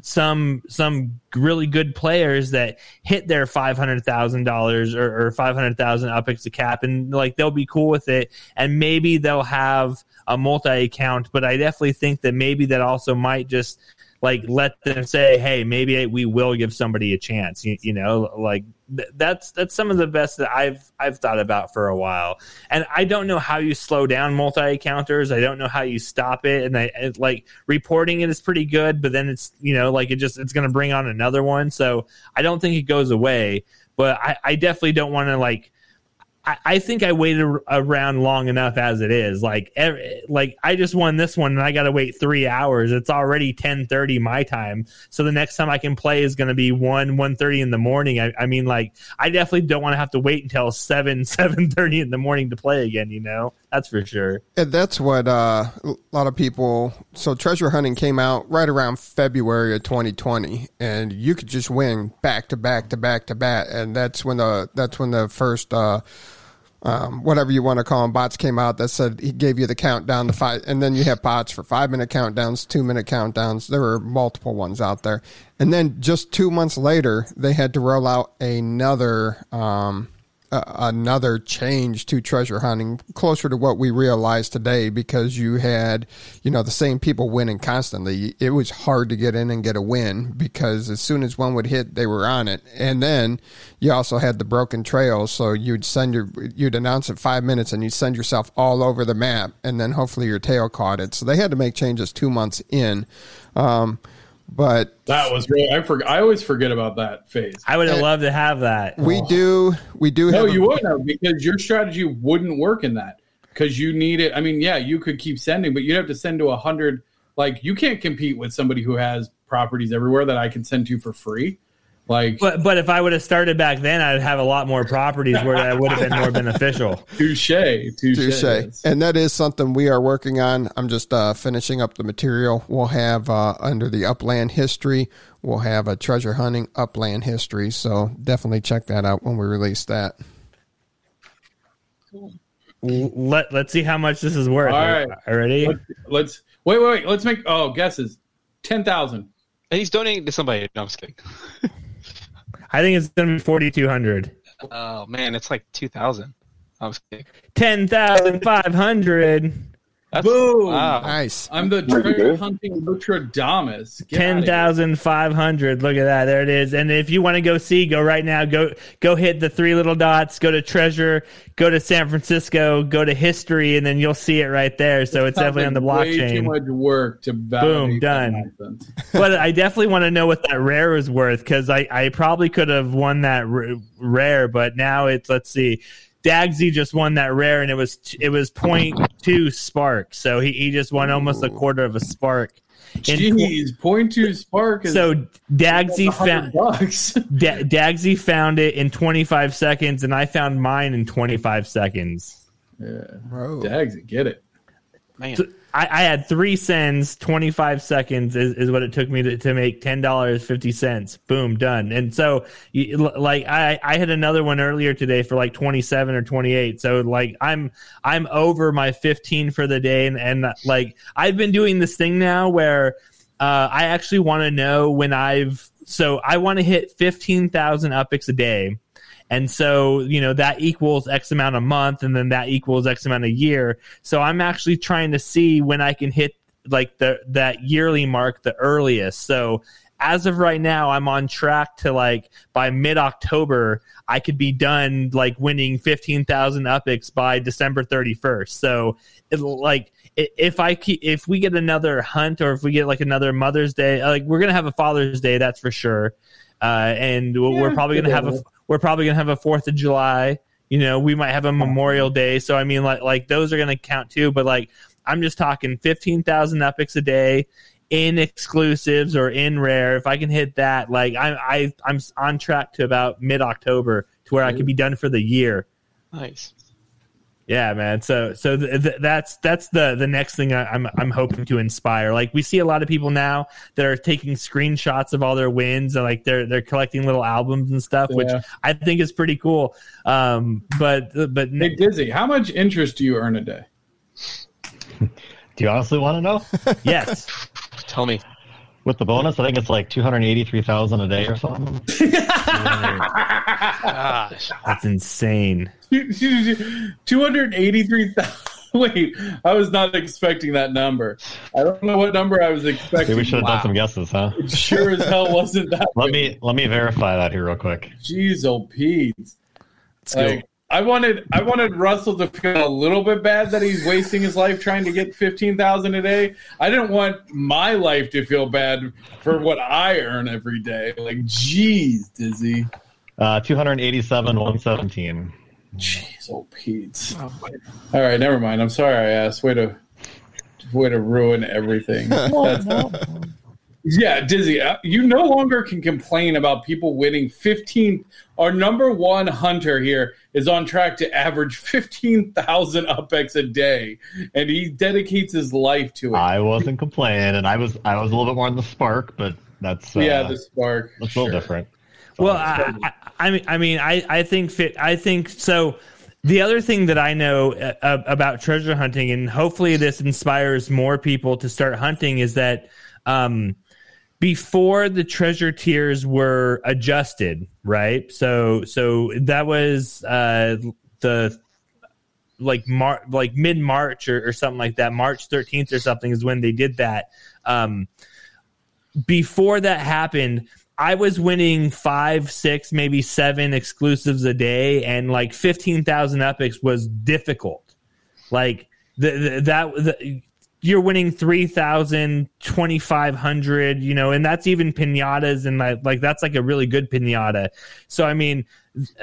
some some really good players that hit their five hundred thousand dollars or, or five hundred thousand upics to cap, and like they'll be cool with it, and maybe they'll have a multi account. But I definitely think that maybe that also might just like let them say, hey, maybe we will give somebody a chance. You, you know, like th- that's that's some of the best that I've I've thought about for a while. And I don't know how you slow down multi counters. I don't know how you stop it. And I it, like reporting it is pretty good, but then it's you know like it just it's going to bring on another one. So I don't think it goes away. But I, I definitely don't want to like I, I think I waited around long enough as it is. Like, every, like I just won this one and I got to wait three hours. It's already ten thirty my time, so the next time I can play is going to be one one thirty in the morning. I, I mean, like, I definitely don't want to have to wait until seven <laughs> seven thirty in the morning to play again. You know, that's for sure. And that's what uh, a lot of people. So treasure hunting came out right around February of 2020, and you could just win back to back to back to back, and that's when the that's when the first. Uh, um, whatever you want to call them, bots came out that said he gave you the countdown to five, and then you have bots for five minute countdowns, two minute countdowns. There were multiple ones out there, and then just two months later, they had to roll out another um, another change to treasure hunting closer to what we realize today because you had you know the same people winning constantly. It was hard to get in and get a win because as soon as one would hit they were on it. And then you also had the broken trails so you'd send your you'd announce it five minutes and you'd send yourself all over the map and then hopefully your tail caught it. So they had to make changes two months in. Um, but that was really I forget. I always forget about that phase. I would have loved to have that. We oh. do. We do. No, you a, wouldn't have because your strategy wouldn't work in that because you need it. I mean, yeah, you could keep sending, but you'd have to send to a hundred. Like you can't compete with somebody who has properties everywhere that I can send to for free. Like, But but if I would have started back then, I'd have a lot more properties where that would have been more beneficial. <laughs> touche, touche. Touche. And that is something we are working on. I'm just uh, finishing up the material. We'll have uh, under the upland history, we'll have a treasure hunting upland history. So definitely check that out when we release that. L- Let let's see how much this is worth. All right. Already? Let's, let's wait, wait, wait. Let's make oh guesses. Ten thousand. And he's donating to somebody. No, I'm just kidding. <laughs> I think it's gonna be forty two hundred. Oh man, it's like two thousand. I'm just kidding. Ten thousand five hundred. That's, Boom. Wow. Nice. I'm the treasure hunting Nostradamus. Get Ten outta here. thousand five hundred. Look at that. There it is. And if you want to go see, go right now. Go go hit the three little dots. Go to treasure. Go to San Francisco. Go to history, and then you'll see it right there. So it's definitely on the Way too much work to boom done. <laughs> but I definitely want to know what that rare is worth because I, I probably could have won that r- rare, but now it's let's see. Dagsy just won that rare and it was it was point two spark, so he, he just won almost a quarter of a spark. In tw- Jeez, point two spark is so Dagsy found bucks. <laughs> da- Dagsy found it in 25 seconds, and I found mine in 25 seconds. yeah. Bro. Dags, get it. Man. So I, I had three cents, 25 seconds is, is what it took me to, to make $10.50. Boom, done. And so, like, I, I had another one earlier today for like 27 or 28. So, like, I'm, I'm over my 15 for the day. And, and like, I've been doing this thing now where, uh, I actually want to know when I've, so I want to hit 15,000 upics a day. And so, you know, that equals X amount a month, and then that equals X amount a year. So I'm actually trying to see when I can hit like the that yearly mark the earliest. So as of right now, I'm on track to like by mid October, I could be done like winning 15,000 upics by December 31st. So it, like if I keep, if we get another hunt or if we get like another Mother's Day, like we're gonna have a Father's Day, that's for sure. Uh, and we're- we're probably gonna have a yeah. We're probably gonna have a Fourth of July. You know, we might have a Memorial Day. So I mean, like like those are gonna count too. But like I'm just talking fifteen thousand epics a day in exclusives or in rare. If I can hit that, like I I I'm on track to about mid October to where I could be done for the year. Nice. Yeah, man. So so th- th- that's that's the the next thing I, I'm I'm hoping to inspire. Like we see a lot of people now that are taking screenshots of all their wins and like they're they're collecting little albums and stuff, which I think is pretty cool. Um, but but Hey, Dizzy, how much interest do you earn a day? <laughs> Do you honestly want to know? yes, Tell me. With the bonus, I think it's like two hundred eighty-three thousand a day or something. <laughs> Gosh. that's insane. 283,000. <laughs> Wait, I was not expecting that number. I don't know what number I was Maybe expecting. we should have Wow. done some guesses, huh? It sure as hell wasn't that. Let good. me let me verify that here real quick. Jeez, oh Pete. go. Like, I wanted I wanted Russell to feel a little bit bad that he's wasting his life trying to get fifteen thousand a day. I didn't want my life to feel bad for what I earn every day. Like, jeez, Dizzy. Uh, two hundred eighty-seven one seventeen. Jeez, oh Pete. All right, never mind. I'm sorry I asked. Way to way to ruin everything. <laughs> That's- yeah, Dizzy, uh, you no longer can complain about people winning 15. Our number one hunter here is on track to average 15,000 upex a day, and he dedicates his life to it. I wasn't complaining. And I was I was a little bit more on the spark, but that's uh, yeah, the spark. that's a little sure. different. Well, I, I, I mean, I mean, I, I think fit. I think so. The other thing that I know uh, about treasure hunting, and hopefully this inspires more people to start hunting, is that um, before the treasure tiers were adjusted, right? So, so that was uh, the like Mar- like mid March or, or something like that. March thirteenth or something is when they did that. Um, before that happened, I was winning five, six, maybe seven exclusives a day, and like fifteen thousand epics was difficult. Like the, the that the, you're winning 3,000, 2,500, you know, and that's even pinatas, and like, like that's like a really good pinata. So I mean,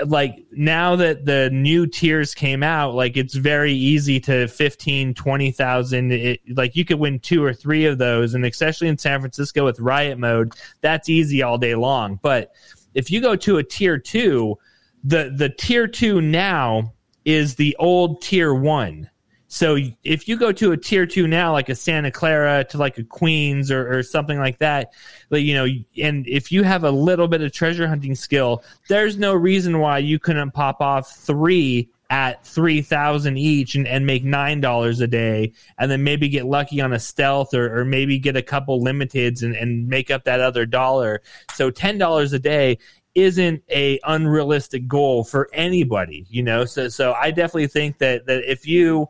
like now that the new tiers came out, like it's very easy to 15, 20,000. It, like you could win two or three of those. And especially in San Francisco with riot mode, that's easy all day long. But if you go to a tier two, the the tier two now is the old tier one. So if you go to a tier two now, like a Santa Clara to like a Queens or, or something like that, you know, and if you have a little bit of treasure hunting skill, there's no reason why you couldn't pop off three at 3000 each and, and make $9 a day and then maybe get lucky on a stealth or, or maybe get a couple limiteds and, and make up that other dollar. So $10 a day isn't a unrealistic goal for anybody, you know? So, so I definitely think that, that if you,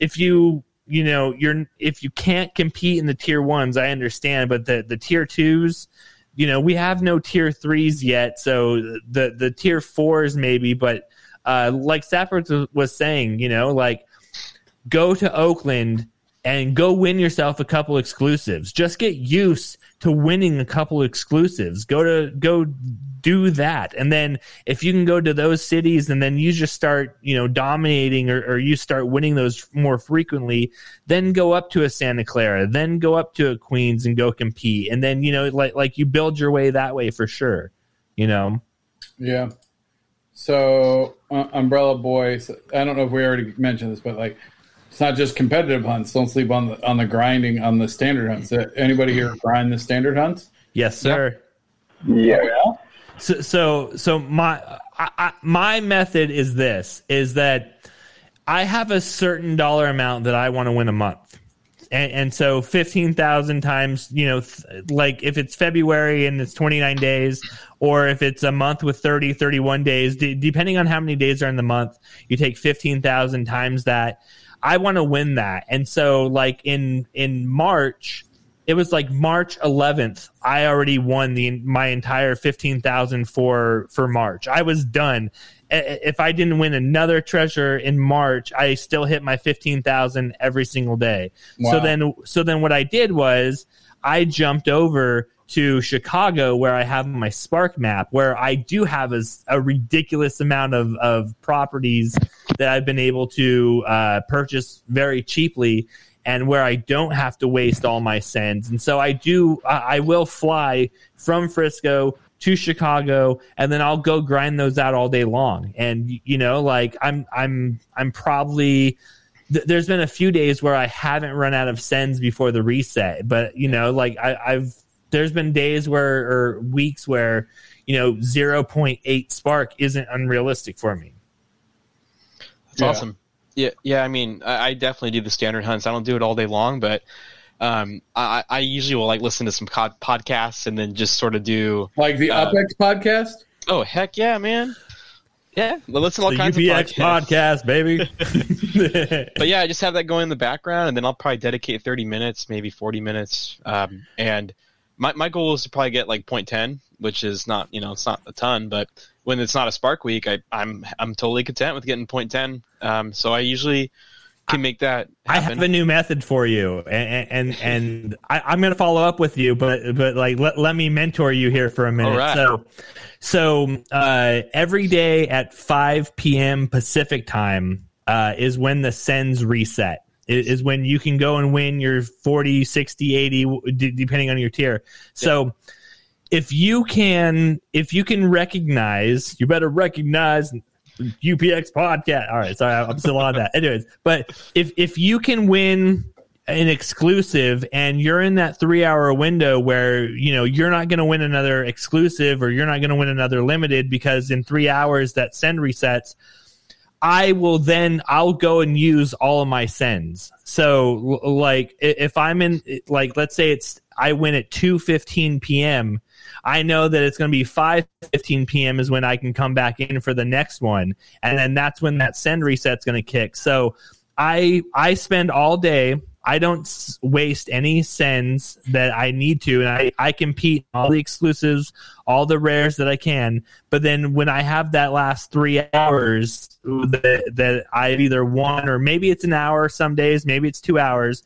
if you you know you're if you can't compete in the tier ones i understand but the the tier twos you know we have no tier threes yet so the the tier fours maybe but uh like stafford was saying you know like go to oakland and go win yourself a couple exclusives. Just get used to winning a couple exclusives go to go do that. And then if you can go to those cities and then you just start, you know, dominating or, or you start winning those more frequently, then go up to a Santa Clara, then go up to a Queens and go compete. And then, you know, like, like you build your way that way for sure, you know? Yeah. So uh, Umbrella Boys, I don't know if we already mentioned this, but like, it's not just competitive hunts. Don't sleep on the on the grinding on the standard hunts. Uh, anybody here grind the standard hunts? Yes, sir. Yeah. Yeah. So, so, so my I, I, my method is this: is that I have a certain dollar amount that I want to win a month. And, and so 15,000 times, you know, th- like if it's February and it's 29 days, or if it's a month with 30, 31 days, d- depending on how many days are in the month, you take 15,000 times that. I want to win that. And so like in, in March, it was like March 11th. I already won the my entire 15,000 for for March. I was done. If I didn't win another treasure in March, I still hit my 15,000 every single day. Wow. So then so then what I did was I jumped over to Chicago where I have my Spark map where I do have a, a ridiculous amount of, of properties that I've been able to uh, purchase very cheaply and where I don't have to waste all my sends. And so I do, I will fly from Frisco to Chicago and then I'll go grind those out all day long. And, you know, like I'm, I'm, I'm probably, there's been a few days where I haven't run out of sends before the reset, but you know, like I, I've, there's been days where, or weeks where, you know, 0.8 spark isn't unrealistic for me. That's yeah. awesome. Yeah, yeah. I mean, I, I, definitely do the standard hunts. I don't do it all day long, but um, I, I usually will like listen to some podcasts and then just sort of do like the uh, UPX podcast. Oh heck yeah, man! Yeah, listen to all the kinds UPX of podcasts, podcast, baby. <laughs> <laughs> but yeah, I just have that going in the background, and then I'll probably dedicate thirty minutes, maybe forty minutes, um, and my my goal is to probably get like point ten, which is not you know it's not a ton, but when it's not a Spark week, I, I'm I'm totally content with getting point ten. Um, so I usually can make that. Happen. I have a new method for you, and and, and I, am going to follow up with you, but but like let, let me mentor you here for a minute. Right. So so uh, every day at 5 p.m. Pacific time uh, is when the sends reset. Is when you can go and win your 40, 60, 80, depending on your tier. So. Yeah if you can if you can recognize you better recognize UPX podcast. All right, sorry, I'm still on that. Anyways, but if if you can win an exclusive and you're in that three hour window where you know you're not going to win another exclusive or you're not going to win another limited because in three hours that send resets i will then i'll go and use all of my sends so like if i'm in like let's say it's i win at 2.15 p.m I know that it's going to be 5:15 p.m. is when I can come back in for the next one, and then that's when that send reset's going to kick. So I I spend all day. I don't waste any sends that I need to, and I, I compete all the exclusives, all the rares that I can. But then when I have that last three hours that, that I've either won or maybe it's an hour some days, maybe it's two hours,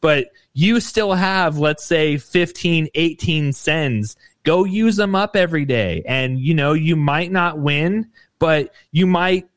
but you still have, let's say, 15, 18 sends go use them up every day. And, you know, you might not win, but you might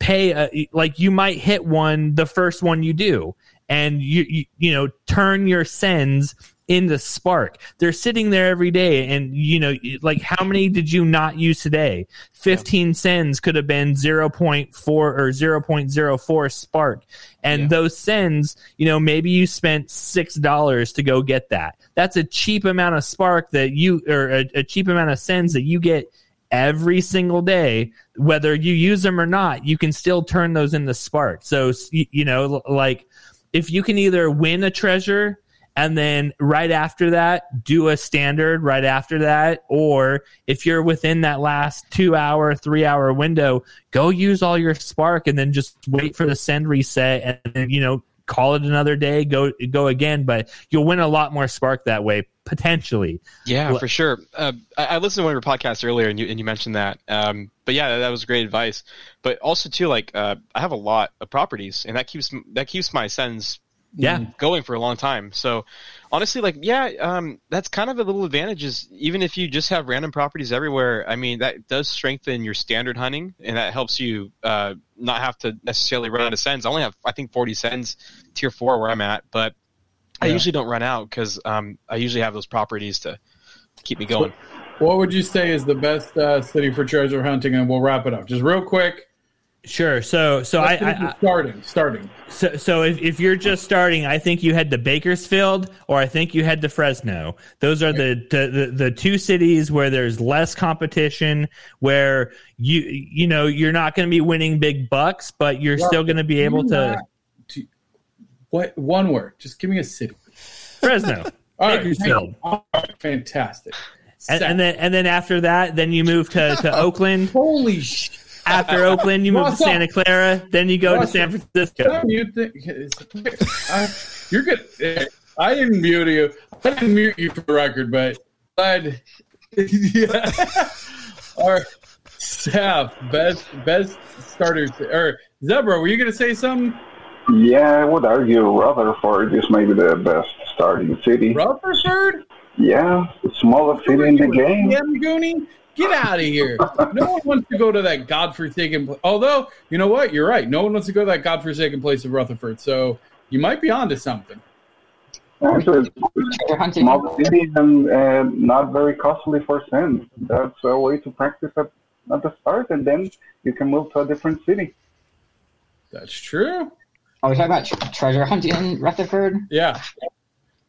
pay, a, like, you might hit one the first one you do. And you, you, you know, turn your sends into spark. They're sitting there every day and you know like how many did you not use today? 15 cents could have been 0.4 or 0.04 spark. And Yeah. those cents you know maybe you spent six dollars to go get that. That's a cheap amount of spark that you or a, a cheap amount of cents that you get every single day. Whether you use them or not you can still turn those into spark. So you, you know like if you can either win a treasure and then right after that do a standard right after that or if you're within that last two hour three hour window go use all your spark and then just wait for the send reset and then you know call it another day go go again but you'll win a lot more spark that way potentially Yeah, for sure. Uh, I, I listened to one of your podcasts earlier, and you and you mentioned that. Um, but yeah, that was great advice. But also too, like uh, I have a lot of properties, and that keeps that keeps my sends yeah going for a long time. So honestly, like yeah, um, that's kind of a little advantage. Is even if you just have random properties everywhere, I mean that does strengthen your standard hunting, and that helps you uh, not have to necessarily run out of sends. I only have I think forty sends tier four where I'm at, but I usually don't run out because um, I usually have those properties to keep me going. What would you say is the best uh, city for treasure hunting? And we'll wrap it up. Just real quick. Sure so so I, I, starting. Starting. So, so if, if you're just starting, I think you head to Bakersfield or I think you head to Fresno. Those are the, the, the, the two cities where there's less competition, where you, you know, you're not going to be winning big bucks, but you're Well, still going to be able to What one word? Just give me a city. Fresno. <laughs> All right, Bakersfield. right, fantastic. And, and then, and then after that, then you move to, to <laughs> Oakland. holy shit! After Oakland, you move to Russell. Santa Clara. Then you go to San Francisco. You think I, you're good? I didn't mute you. I didn't mute you for the record, but glad. yeah. <laughs> Our staff best best starters or Zebra. Were you going to say something? Yeah, I would argue Rutherford is maybe the best starting city. Rutherford? Yeah, the smallest city in the game. Damn Goonie? Get out of here. No one wants to go to that godforsaken place. Although, you know what? You're right. No one wants to go to that godforsaken place of Rutherford. So you might be onto something. Actually, Treasure hunting. and uh, not very costly for send. That's a way to practice at, at the start, and then you can move to a different city. That's true. Are we talking about tr- treasure hunting in Rutherford? Yeah.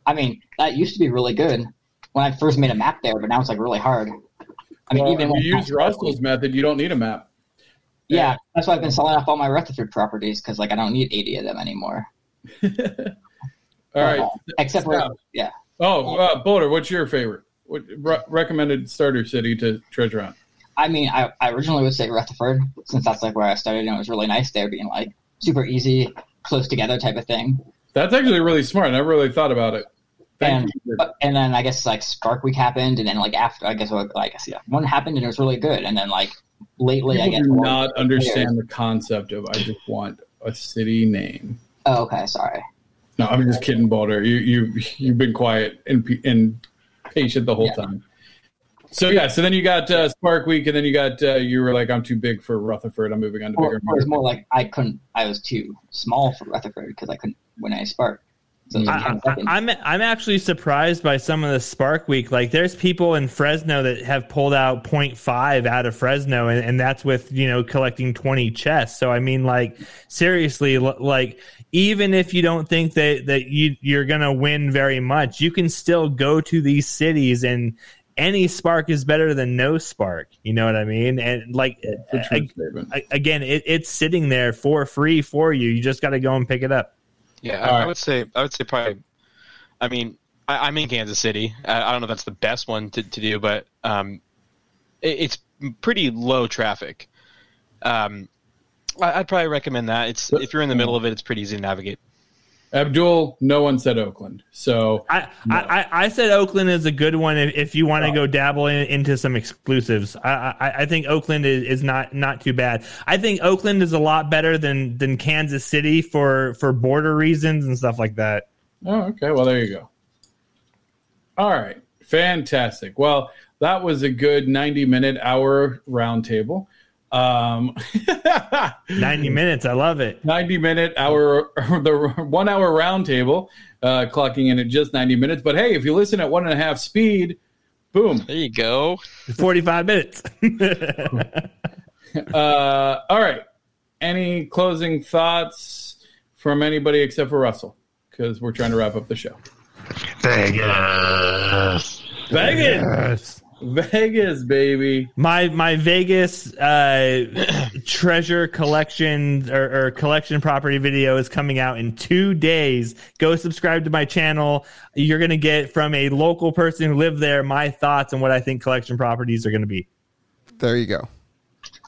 I mean, that used to be really good when I first made a map there, but now it's like really hard. I mean, Well, even if you use Russell's method, you don't need a map. yeah, that's why I've been selling off all my Rutherford properties because like I don't need eighty of them anymore. <laughs> All right. Uh, except for yeah, Oh, uh, Boulder, what's your favorite? What re- recommended starter city to treasure hunt? I mean, I, I originally would say Rutherford since that's like where I started and it was really nice there, being like super easy, close together type of thing. That's actually really smart. I never really thought about it. And and then I guess like Spark Week happened, and then like after I guess what- I guess yeah, one happened and it was really good, and then like lately I guess do not understand the concept of I just want a city name. Oh, okay, sorry. No, I'm just kidding, Boulder. You you you've been quiet and and patient the whole Yeah. time. So yeah, so then you got uh, Spark Week, and then you got uh, you were like, I'm too big for Rutherford. I'm moving on to Or, bigger. or it's more like I couldn't. I was too small for Rutherford because I couldn't win any Spark. So it was like I, 10 seconds. I, I'm I'm actually surprised by some of the Spark Week. Like, there's people in Fresno that have pulled out 0.5 out of Fresno, and, and that's with you know collecting 20 chests. So I mean, like seriously, l- like even if you don't think that that you you're gonna win very much, you can still go to these cities and. Any spark is better than no spark. You know what I mean? And like, It's a true a- again, it, it's sitting there for free for you. You just got to go and pick it up. Yeah, I, I would say I would say probably. I mean, I, I'm in Kansas City. I, I don't know if that's the best one to, to do, but um, it, it's pretty low traffic. Um, I, I'd probably recommend that. It's if you're in the middle of it, it's pretty easy to navigate. Abdul, no one said Oakland. So I, I, I I said Oakland is a good one if, if you want to go dabble in, into some exclusives. I, I, I think Oakland is, is not not too bad. I think Oakland is a lot better than than Kansas City for for border reasons and stuff like that. Oh, okay. Well, there you go. All right. Fantastic. Well, that was a good 90 minute hour roundtable. Um, <laughs> 90 minutes. I love it. 90 minute hour, <laughs> the one hour roundtable, uh, clocking in at just 90 minutes. But hey, if you listen at one and a half speed, boom. There you go. 45 minutes. <laughs> Uh, all right. Any closing thoughts from anybody except for Russell? Because we're trying to wrap up the show. Vegas. Vegas, Vegas, baby. my my Vegas uh, <clears throat> treasure collection or, or collection property video is coming out in two days. Go subscribe to my channel. You're gonna get from a local person who lived there my thoughts on what I think collection properties are gonna be. There you go.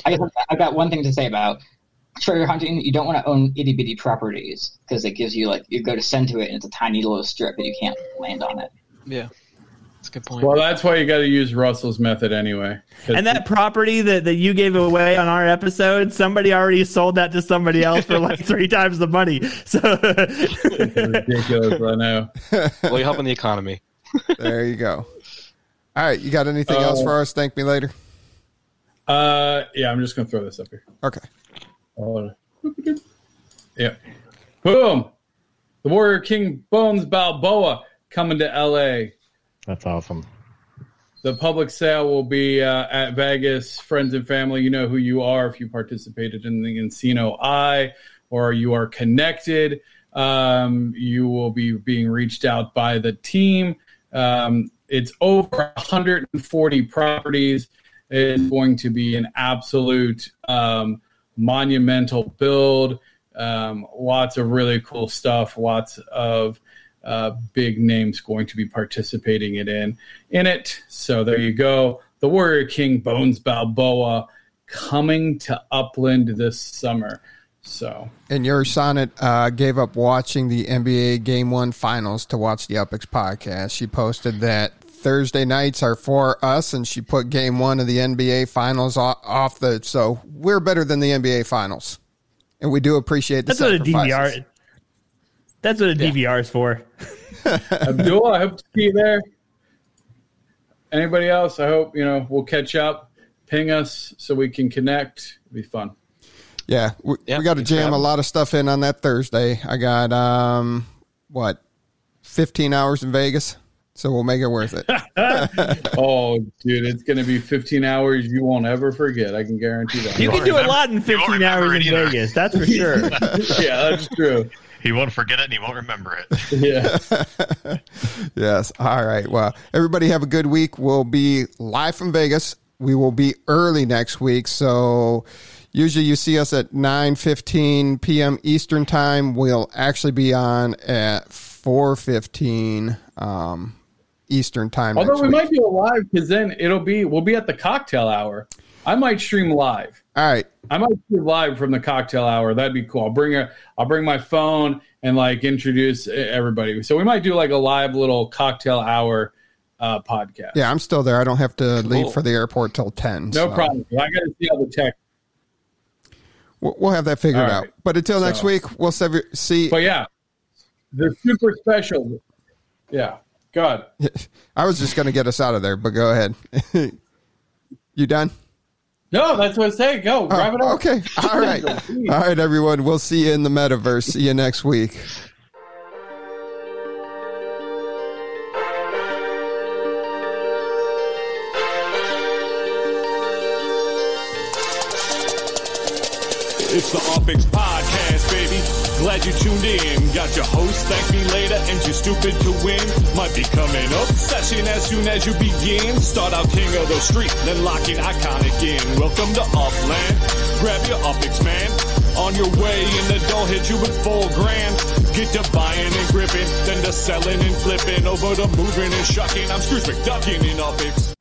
I guess I've got one thing to say about treasure hunting. You don't want to own itty bitty properties because it gives you like you go to send to it and it's a tiny little strip and you can't land on it. Yeah, that's a good point. Well, that's why you got to use Russell's method anyway. And that property that, that you gave away on our episode, somebody already sold that to somebody else for like <laughs> three times the money. So ridiculous, I know. <laughs> well, you're helping the economy. <laughs> There you go. All right, you got anything else Uh, for us? Thank me later. Uh, yeah, I'm just gonna throw this up here. Okay. Hold on. Yeah. Boom. The Warrior King Bones Balboa coming to LA. That's awesome. The public sale will be uh, at Vegas. Friends and family, you know who you are if you participated in the Encino Eye or you are connected. Um, you will be being reached out by the team. Um, it's over 140 properties. It's going to be an absolute um, monumental build. Um, lots of really cool stuff. Lots of uh, big names going to be participating it in in it. So there you go. The Warrior King Bones Balboa coming to Upland this summer. So And your sonnet uh, gave up watching the NBA Game One Finals to watch the UPX podcast. She posted that Thursday nights are for us, and she put Game One of the NBA Finals off, off the. So we're better than the NBA Finals, and we do appreciate the that's what a sacrifices. DVR. That's what a DVR is for. <laughs> Abdul, I hope to see you there. Anybody else? I hope you know we'll catch up. Ping us so we can connect. It'll be fun. Yeah, we, Yeah, we got to thanks for jam a lot of stuff in on that Thursday. I got um what, fifteen hours in Vegas, so we'll make it worth it. <laughs> <laughs> Oh, dude, it's going to be 15 hours you won't ever forget. I can guarantee that. You can do a lot in 15 hours in either. Vegas. That's for sure. yeah, that's true. He won't forget it and he won't remember it. <laughs> Yeah. <laughs> Yes. All right. Well, everybody have a good week. We'll be live from Vegas. We will be early next week. So usually you see us at 9:15 p.m. Eastern time. We'll actually be on at 4:15 um, Eastern time. Although next we week. might be it live because then it'll be we'll be at the cocktail hour. I might stream live. All right. I might stream live from the cocktail hour. That'd be cool. I'll bring a I'll bring my phone and like introduce everybody. So we might do like a live little cocktail hour uh, podcast. Yeah, I'm still there. I don't have to leave for the airport till 10. No so problem. I got to see all the tech. We'll have that figured All out. But until next So- week, we'll see. But yeah, they're super special. Yeah. God. <laughs> I was just going to get us out of there, but go ahead. <laughs> you done? No, that's what I say. Go. Oh, wrap it up. Okay. <laughs> All right. All right, everyone. We'll see you in the metaverse. See you next week. It's the UPX Podcast, baby. Glad you tuned in. Got your host, thank me later, and you're stupid to win. Might be coming up session as soon as you begin. Start out king of the street, then lock in iconic in. Welcome to Upland. Grab your UPX, man. On your way, and the dough hit you with full grand. Get to buying and gripping, then to selling and flipping. Over to moving and shucking. I'm Scrooge McDuckin in UPX.